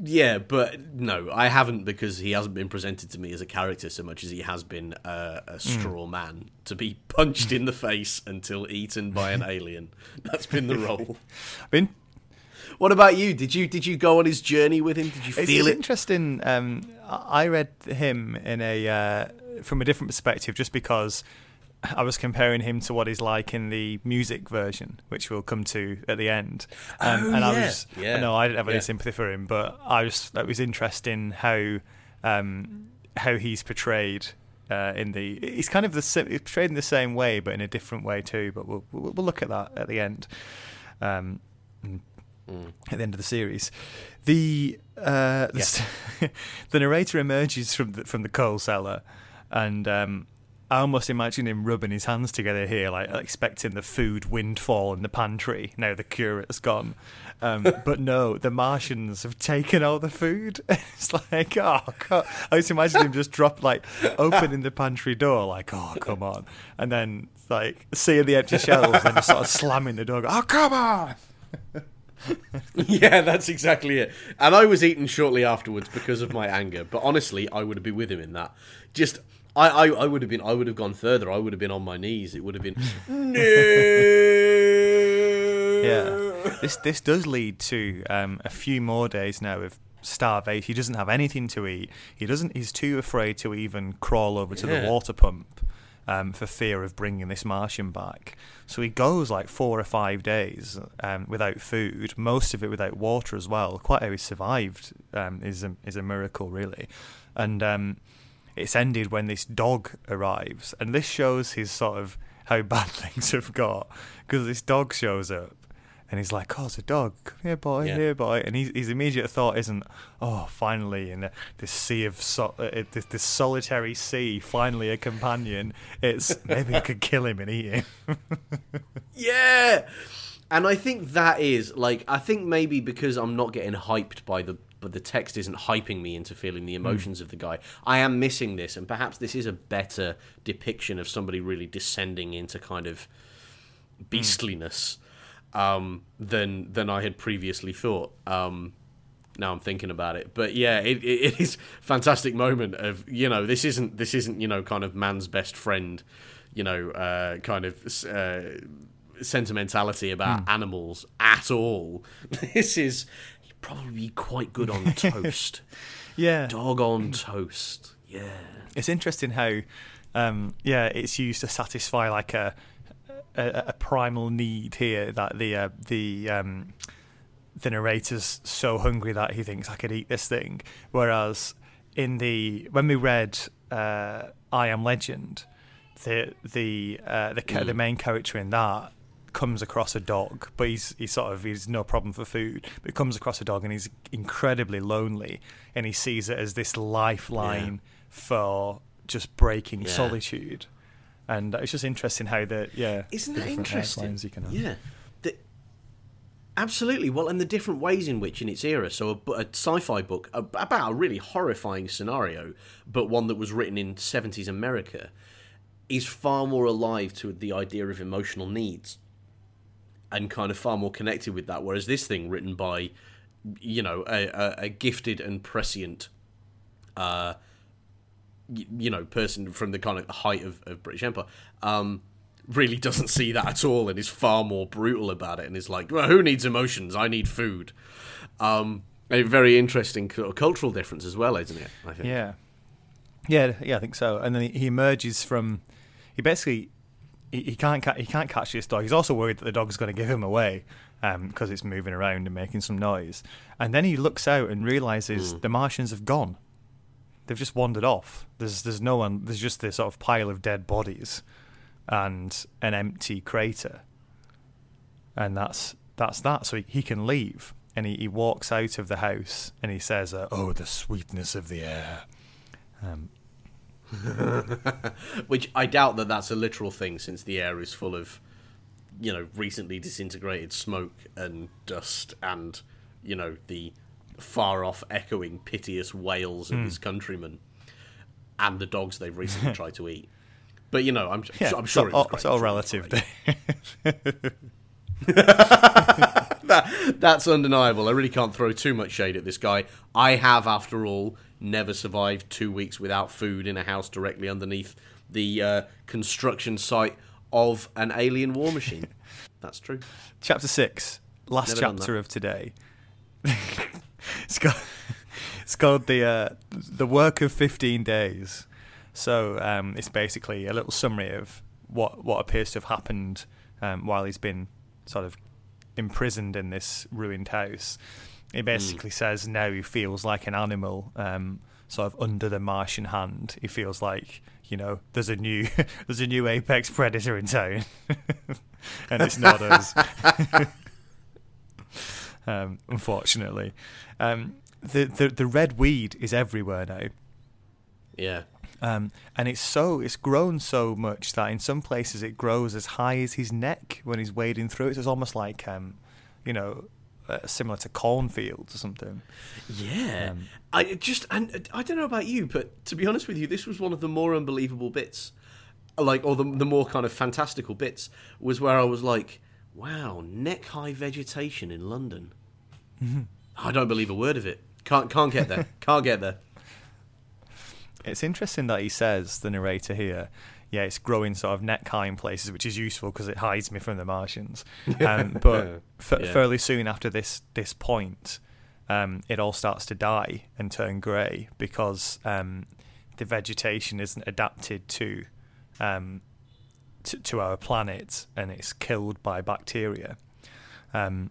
yeah, but no, I haven't because he hasn't been presented to me as a character so much as he has been uh, a straw man to be punched in the face until eaten by an alien. That's been the role. I mean, What about you? Did you did you go on his journey with him? Did you feel it's it? interesting. Um, I I read him in a uh, from a different perspective, just because I was comparing him to what he's like in the music version, which we'll come to at the end. Um, Oh, and I yeah. was, Yeah. no, I didn't have any Yeah. sympathy for him, but I just that was interesting how um, how he's portrayed. Uh, in the, he's kind of the he's portrayed in the same way, but in a different way too. But we'll we'll, we'll look at that at the end. Um, at the end of the series. The uh, the, s- the narrator emerges from the, from the coal cellar, and um, I almost imagine him rubbing his hands together here, like expecting the food windfall in the pantry. Now the curate's gone, um, but no, the Martians have taken all the food. it's like, oh, God. I just imagine him just drop like opening the pantry door, like, oh, come on, and then like seeing the empty shelves and just sort of slamming the door. go, Oh, come on. yeah, that's exactly it. And I was eaten shortly afterwards because of my anger. But honestly, I would have been with him in that. Just, I, I, I would have been, I would have gone further. I would have been on my knees. It would have been no. Yeah, this this does lead to um, a few more days now of starvation. He doesn't have anything to eat. He doesn't. He's too afraid to even crawl over to the water pump um, for fear of bringing this Martian back. So he goes like four or five days um, without food. Most of it without water as well. Quite how he survived um, is a is a miracle, really. And um, it's ended when this dog arrives, and this shows his sort of how bad things have got because this dog shows up. And he's like, "Oh, it's a dog. Come here, boy. Yeah. Here, boy." And his, his immediate thought isn't, "Oh, finally, in this sea of so- uh, this, this solitary sea, finally a companion." It's maybe I could kill him and eat him. Yeah. And I think that is like I think maybe because I'm not getting hyped by the but the text isn't hyping me into feeling the emotions of the guy. I am missing this and perhaps this is a better depiction of somebody really descending into kind of beastliness um, than than I had previously thought. Um, now I'm thinking about it, but yeah, it, it, is fantastic moment of you know this isn't this isn't you know kind of man's best friend, you know uh, kind of uh, sentimentality about animals at all. This is probably be quite good on toast, yeah, dog on toast. Yeah, it's interesting how, um, yeah, it's used to satisfy like a a, a primal need here that the uh, the um, the narrator's so hungry that he thinks I could eat this thing, whereas in the when we read uh, I Am Legend, the the uh, the ca- the main character in that comes across a dog, but he's he's sort of he's no problem for food, but he comes across a dog and he's incredibly lonely, and he sees it as this lifeline for just breaking Yeah. solitude. And it's just interesting how the yeah, isn't the that interesting? lifelines you can have. Yeah. The- Absolutely. Well, and the different ways in which, in its era, so a, a sci-fi book about a really horrifying scenario, but one that was written in '70s America, is far more alive to the idea of emotional needs, and kind of far more connected with that. Whereas this thing, written by, you know, a, a, a gifted and prescient, uh, you know, person from the kind of height of, of British Empire, um, really doesn't see that at all and is far more brutal about it and is like, well, who needs emotions? I need food. Um, a very interesting cultural difference as well, isn't it? I think. Yeah, yeah, yeah. I think so. And then he, he emerges from. He basically he, he can't ca- he can't catch this dog. He's also worried that the dog's going to give him away because it's moving around and making some noise. And then he looks out and realizes the Martians have gone. They've just wandered off. There's there's no one. There's just this sort of pile of dead bodies and an empty crater. And that's that's that. So he, he can leave. And he, he walks out of the house and he says, uh, "Oh, the sweetness of the air." Um, Which I doubt that that's a literal thing, since the air is full of, you know, recently disintegrated smoke and dust, and you know the far off, echoing, piteous wails of hmm. his countrymen, and the dogs they've recently tried to eat. But you know, I'm, yeah, I'm sure it's it all, it's all I'm sure it was relative. that, that's undeniable. I really can't throw too much shade at this guy. I have, after all, never survived two weeks without food in a house directly underneath the uh, construction site of an alien war machine. That's true. chapter six, last Never chapter of today. it's got it's called the uh, the work of fifteen days. So um, it's basically a little summary of what what appears to have happened um, while he's been sort of imprisoned in this ruined house. He basically says now he feels like an animal, um, sort of under the Martian hand. He feels like you know there's a new there's a new apex predator in town, and it's not us. um, unfortunately, um, the, the the red weed is everywhere now. Yeah. Um, and it's so it's grown so much that in some places it grows as high as his neck when he's wading through it. So it's almost like um, you know, uh, similar to cornfields or something. Yeah. Um, I just and uh, I don't know about you, but to be honest with you, this was one of the more unbelievable bits. Like or the the more kind of fantastical bits was where I was like, wow, neck high vegetation in London. I don't believe a word of it. Can't can't get there. can't get there. It's interesting that he says the narrator here. Yeah, it's growing sort of neck high in places, which is useful because it hides me from the Martians. Um, but f- Yeah. fairly soon after this this point, um, it all starts to die and turn grey because um, the vegetation isn't adapted to, um, to to our planet, and it's killed by bacteria. Um,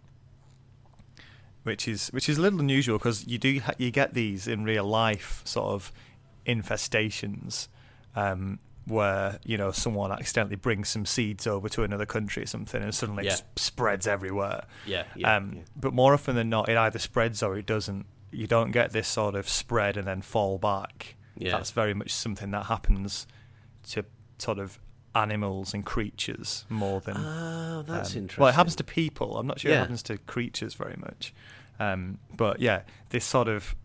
which is which is a little unusual because you do ha- you get these in real life sort of infestations um, where you know someone accidentally brings some seeds over to another country or something and suddenly Yeah. it spreads everywhere. Yeah, yeah, um, yeah. But more often than not, it either spreads or it doesn't. You don't get this sort of spread and then fall back. Yeah. That's very much something that happens to sort of animals and creatures more than Oh, that's um, interesting. Well, it happens to people. I'm not sure it happens to creatures very much. Um, but yeah, this sort of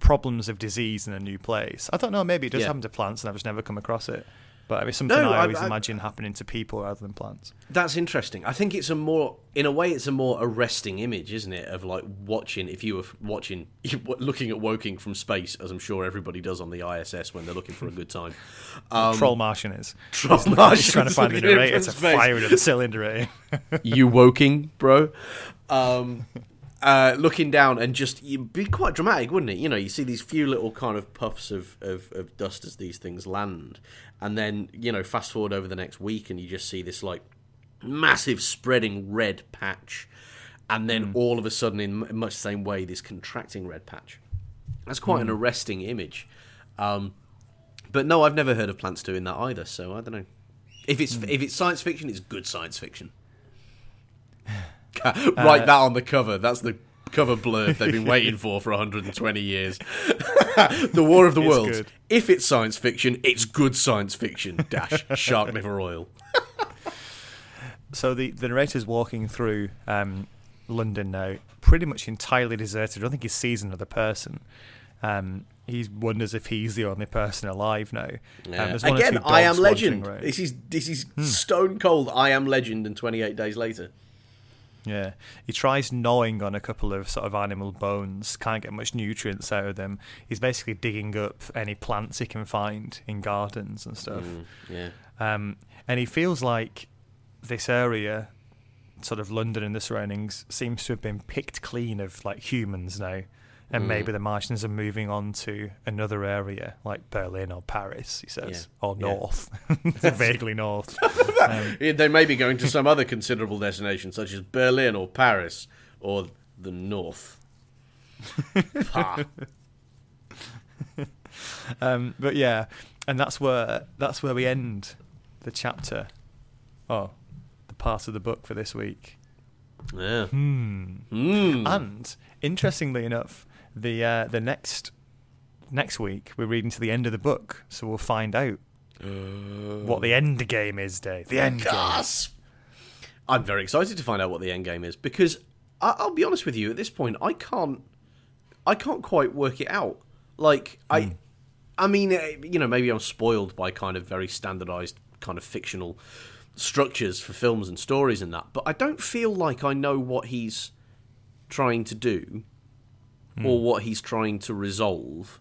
problems of disease in a new place. I don't know. Maybe it does Yeah. happen to plants, and I've just never come across it. But it's something No, I I- always I- imagine happening to people rather than plants. That's interesting. I think it's a more, in a way, it's a more arresting image, isn't it? Of like watching, if you were watching, looking at Woking from space, as I'm sure everybody does on the ISS when they're looking for a good time. Um, Troll Martian is. Troll He's, he's trying to find the in narrator to fire into the cylinder you Woking, bro. Um, uh, looking down and just you'd be quite dramatic, wouldn't it? You know, you see these few little kind of puffs of, of, of dust as these things land, and then you know, fast forward over the next week, and you just see this like massive spreading red patch, and then all of a sudden, in much the same way, this contracting red patch. That's quite an arresting image. Um, but no, I've never heard of plants doing that either. So I don't know. If it's if it's science fiction, it's good science fiction. Write that on the cover. That's the cover blurb they've been waiting for for 120 years. the War of the Worlds. good. If it's science fiction, it's good science fiction. Dash Shark Liver Oil. so the the narrator's walking through um, London now, pretty much entirely deserted. I don't think he sees another person. Um, he wonders if he's the only person alive now. Um, Yeah. or Again, I am legend. This is this is Hmm. stone cold. I am legend, and 28 days later. Yeah, he tries gnawing on a couple of sort of animal bones. Can't get much nutrients out of them. He's basically digging up any plants he can find in gardens and stuff. Mm, yeah. Um, and he feels like this area, sort of London and the surroundings, seems to have been picked clean of like humans now. And Mm. maybe the Martians are moving on to another area like Berlin or Paris, he says, or Yeah. north, vaguely north. um, Yeah, They may be going to some other considerable destination, such as Berlin or Paris or the North. Um, but yeah, and that's where that's where we end the chapter. Oh, the part of the book for this week. Yeah. Hmm. Mm. And interestingly enough, the uh, the next next week we're reading to the end of the book, so we'll find out what the end game is. Dave, the end game. Gasp! I'm very excited to find out what the end game is because I- I'll be honest with you. At this point, I can't, I can't quite work it out. Like I, I mean, eh, you know, maybe I'm spoiled by kind of very standardized kind of fictional structures for films and stories and that, but I don't feel like I know what he's trying to do or hmm. what he's trying to resolve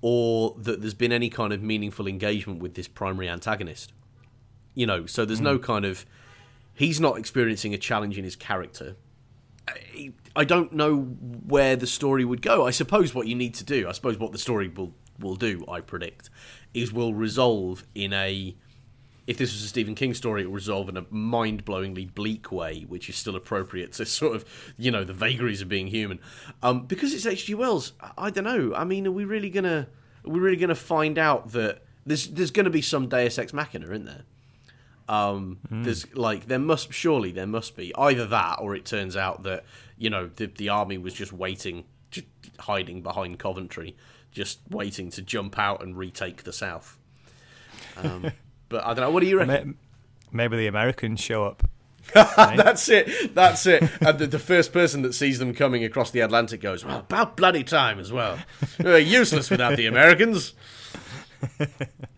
or that there's been any kind of meaningful engagement with this primary antagonist. You know so there's no hmm. kind of he's not experiencing a challenge in his character. I, I don't know where the story would go. I suppose what you need to do i suppose what the story will will do i predict is will resolve in a if this was a Stephen King story, it would resolve in a mind-blowingly bleak way, which is still appropriate to sort of, you know, the vagaries of being human. Um, because it's H.G. Wells, I, I don't know. I mean, are we really gonna, are we really gonna find out that there's there's gonna be some Deus Ex Machina, isn't there? Um, There's like there must surely there must be either that or it turns out that you know the the army was just waiting, just hiding behind Coventry, just waiting to jump out and retake the south. Um, but I don't know. What do you reckon? Maybe the Americans show up. That's it. That's it. And the, the first person that sees them coming across the Atlantic goes, "Well, about bloody time as well. We're useless without the Americans."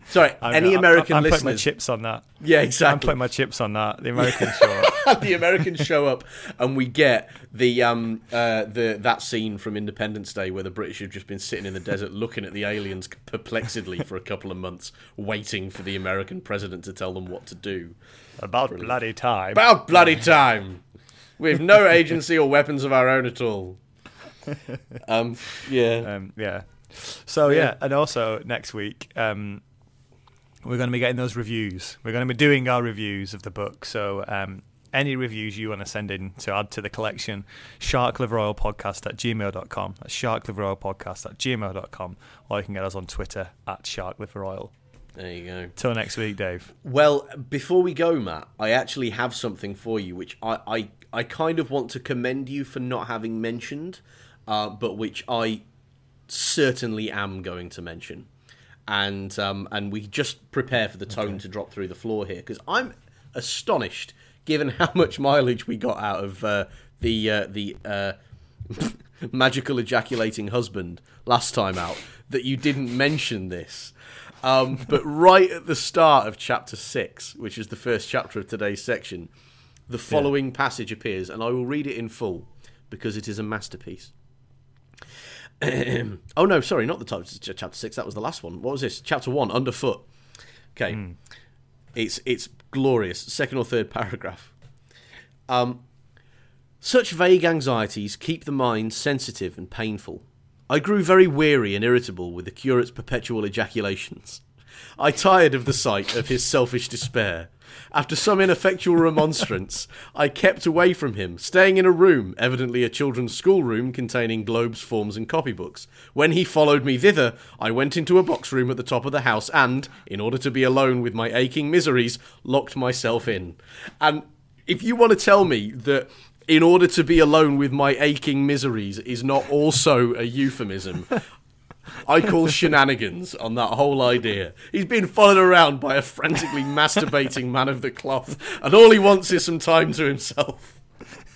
Sorry, I'm- any I'm- American I'm, putting my listeners? chips on that. yeah, exactly. I'm putting my chips on that. The Americans show up. the Americans show up, and we get the um uh the that scene from Independence Day where the British have just been sitting in the desert looking at the aliens perplexedly for a couple of months, waiting for the American president to tell them what to do. About bloody time. About bloody time. We've no agency or weapons of our own at all. Um, yeah. Um, yeah. So yeah. and also next week, um, we're going to be getting those reviews. We're going to be doing our reviews of the book. So um, any reviews you want to send in to add to the collection, sharkliveroilpodcast at gmail.com. That's sharkliveroilpodcast at gmail.com. Or you can get us on Twitter at sharkliveroil. There you go. Till next week, Dave. Well, before we go, Matt, I actually have something for you, which I, I, I kind of want to commend you for not having mentioned, uh, but which I certainly am going to mention. And um, and we just prepare for the tone to drop through the floor here because I'm astonished, given how much mileage we got out of uh, the uh, the uh, magical ejaculating husband last time out, that you didn't mention this. Um, but right at the start of chapter six, which is the first chapter of today's section, the following passage appears, and I will read it in full because it is a masterpiece. oh no, sorry, not the top chapter six. That was the last one. What was this? Chapter one, underfoot. Okay, it's it's glorious. Second or third paragraph. Um, such vague anxieties keep the mind sensitive and painful. I grew very weary and irritable with the curate's perpetual ejaculations. I tired of the sight of his selfish despair. After some ineffectual remonstrance, I kept away from him, staying in a room, evidently a children's schoolroom containing globes, forms, and copybooks. When he followed me thither, I went into a box room at the top of the house and, in order to be alone with my aching miseries, locked myself in. And if you want to tell me that in order to be alone with my aching miseries is not also a euphemism. I call shenanigans on that whole idea. He's being followed around by a frantically masturbating man of the cloth, and all he wants is some time to himself.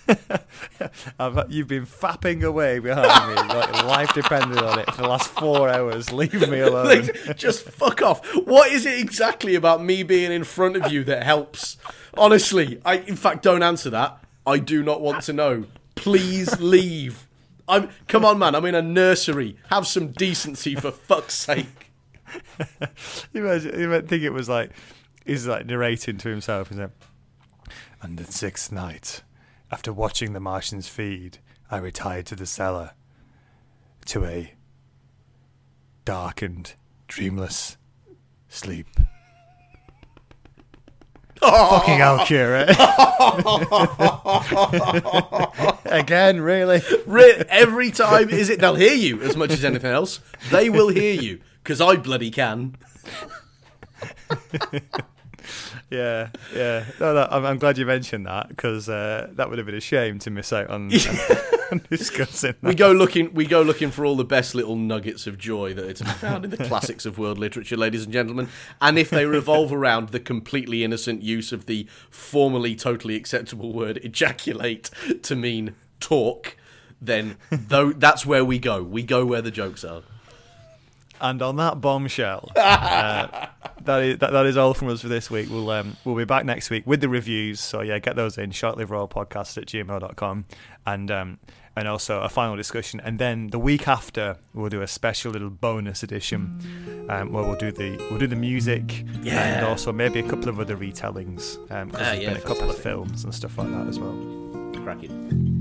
You've been fapping away behind me like life depended on it for the last four hours. Leave me alone. Just fuck off. What is it exactly about me being in front of you that helps? Honestly, I in fact don't answer that. I do not want to know. Please leave. I'm come on, man. I'm in a nursery. Have some decency for fuck's sake. you might think it was like he's like narrating to himself and saying, "And the sixth night, after watching the Martians feed, I retired to the cellar, to a darkened, dreamless sleep." Fucking hell, Kira. Again, really? Re- Every time is it? They'll hear you as much as anything else. They will hear you because I bloody can. Yeah, yeah. No, no, I'm, I'm glad you mentioned that because uh, that would have been a shame to miss out on, on discussing that. We go looking. We go looking for all the best little nuggets of joy that are to be found in the classics of world literature, ladies and gentlemen. And if they revolve around the completely innocent use of the formerly totally acceptable word ejaculate to mean talk, then though that's where we go. We go where the jokes are. And on that bombshell, uh, that is that, that is all from us for this week. We'll um, we'll be back next week with the reviews. So yeah, get those in sharkliveroilpodcast at gmail.com and um, and also a final discussion. And then the week after, we'll do a special little bonus edition um, where we'll do the we'll do the music Yeah. and also maybe a couple of other retellings because Ah, there's yeah, been a couple of films and stuff like that as well. Cracking.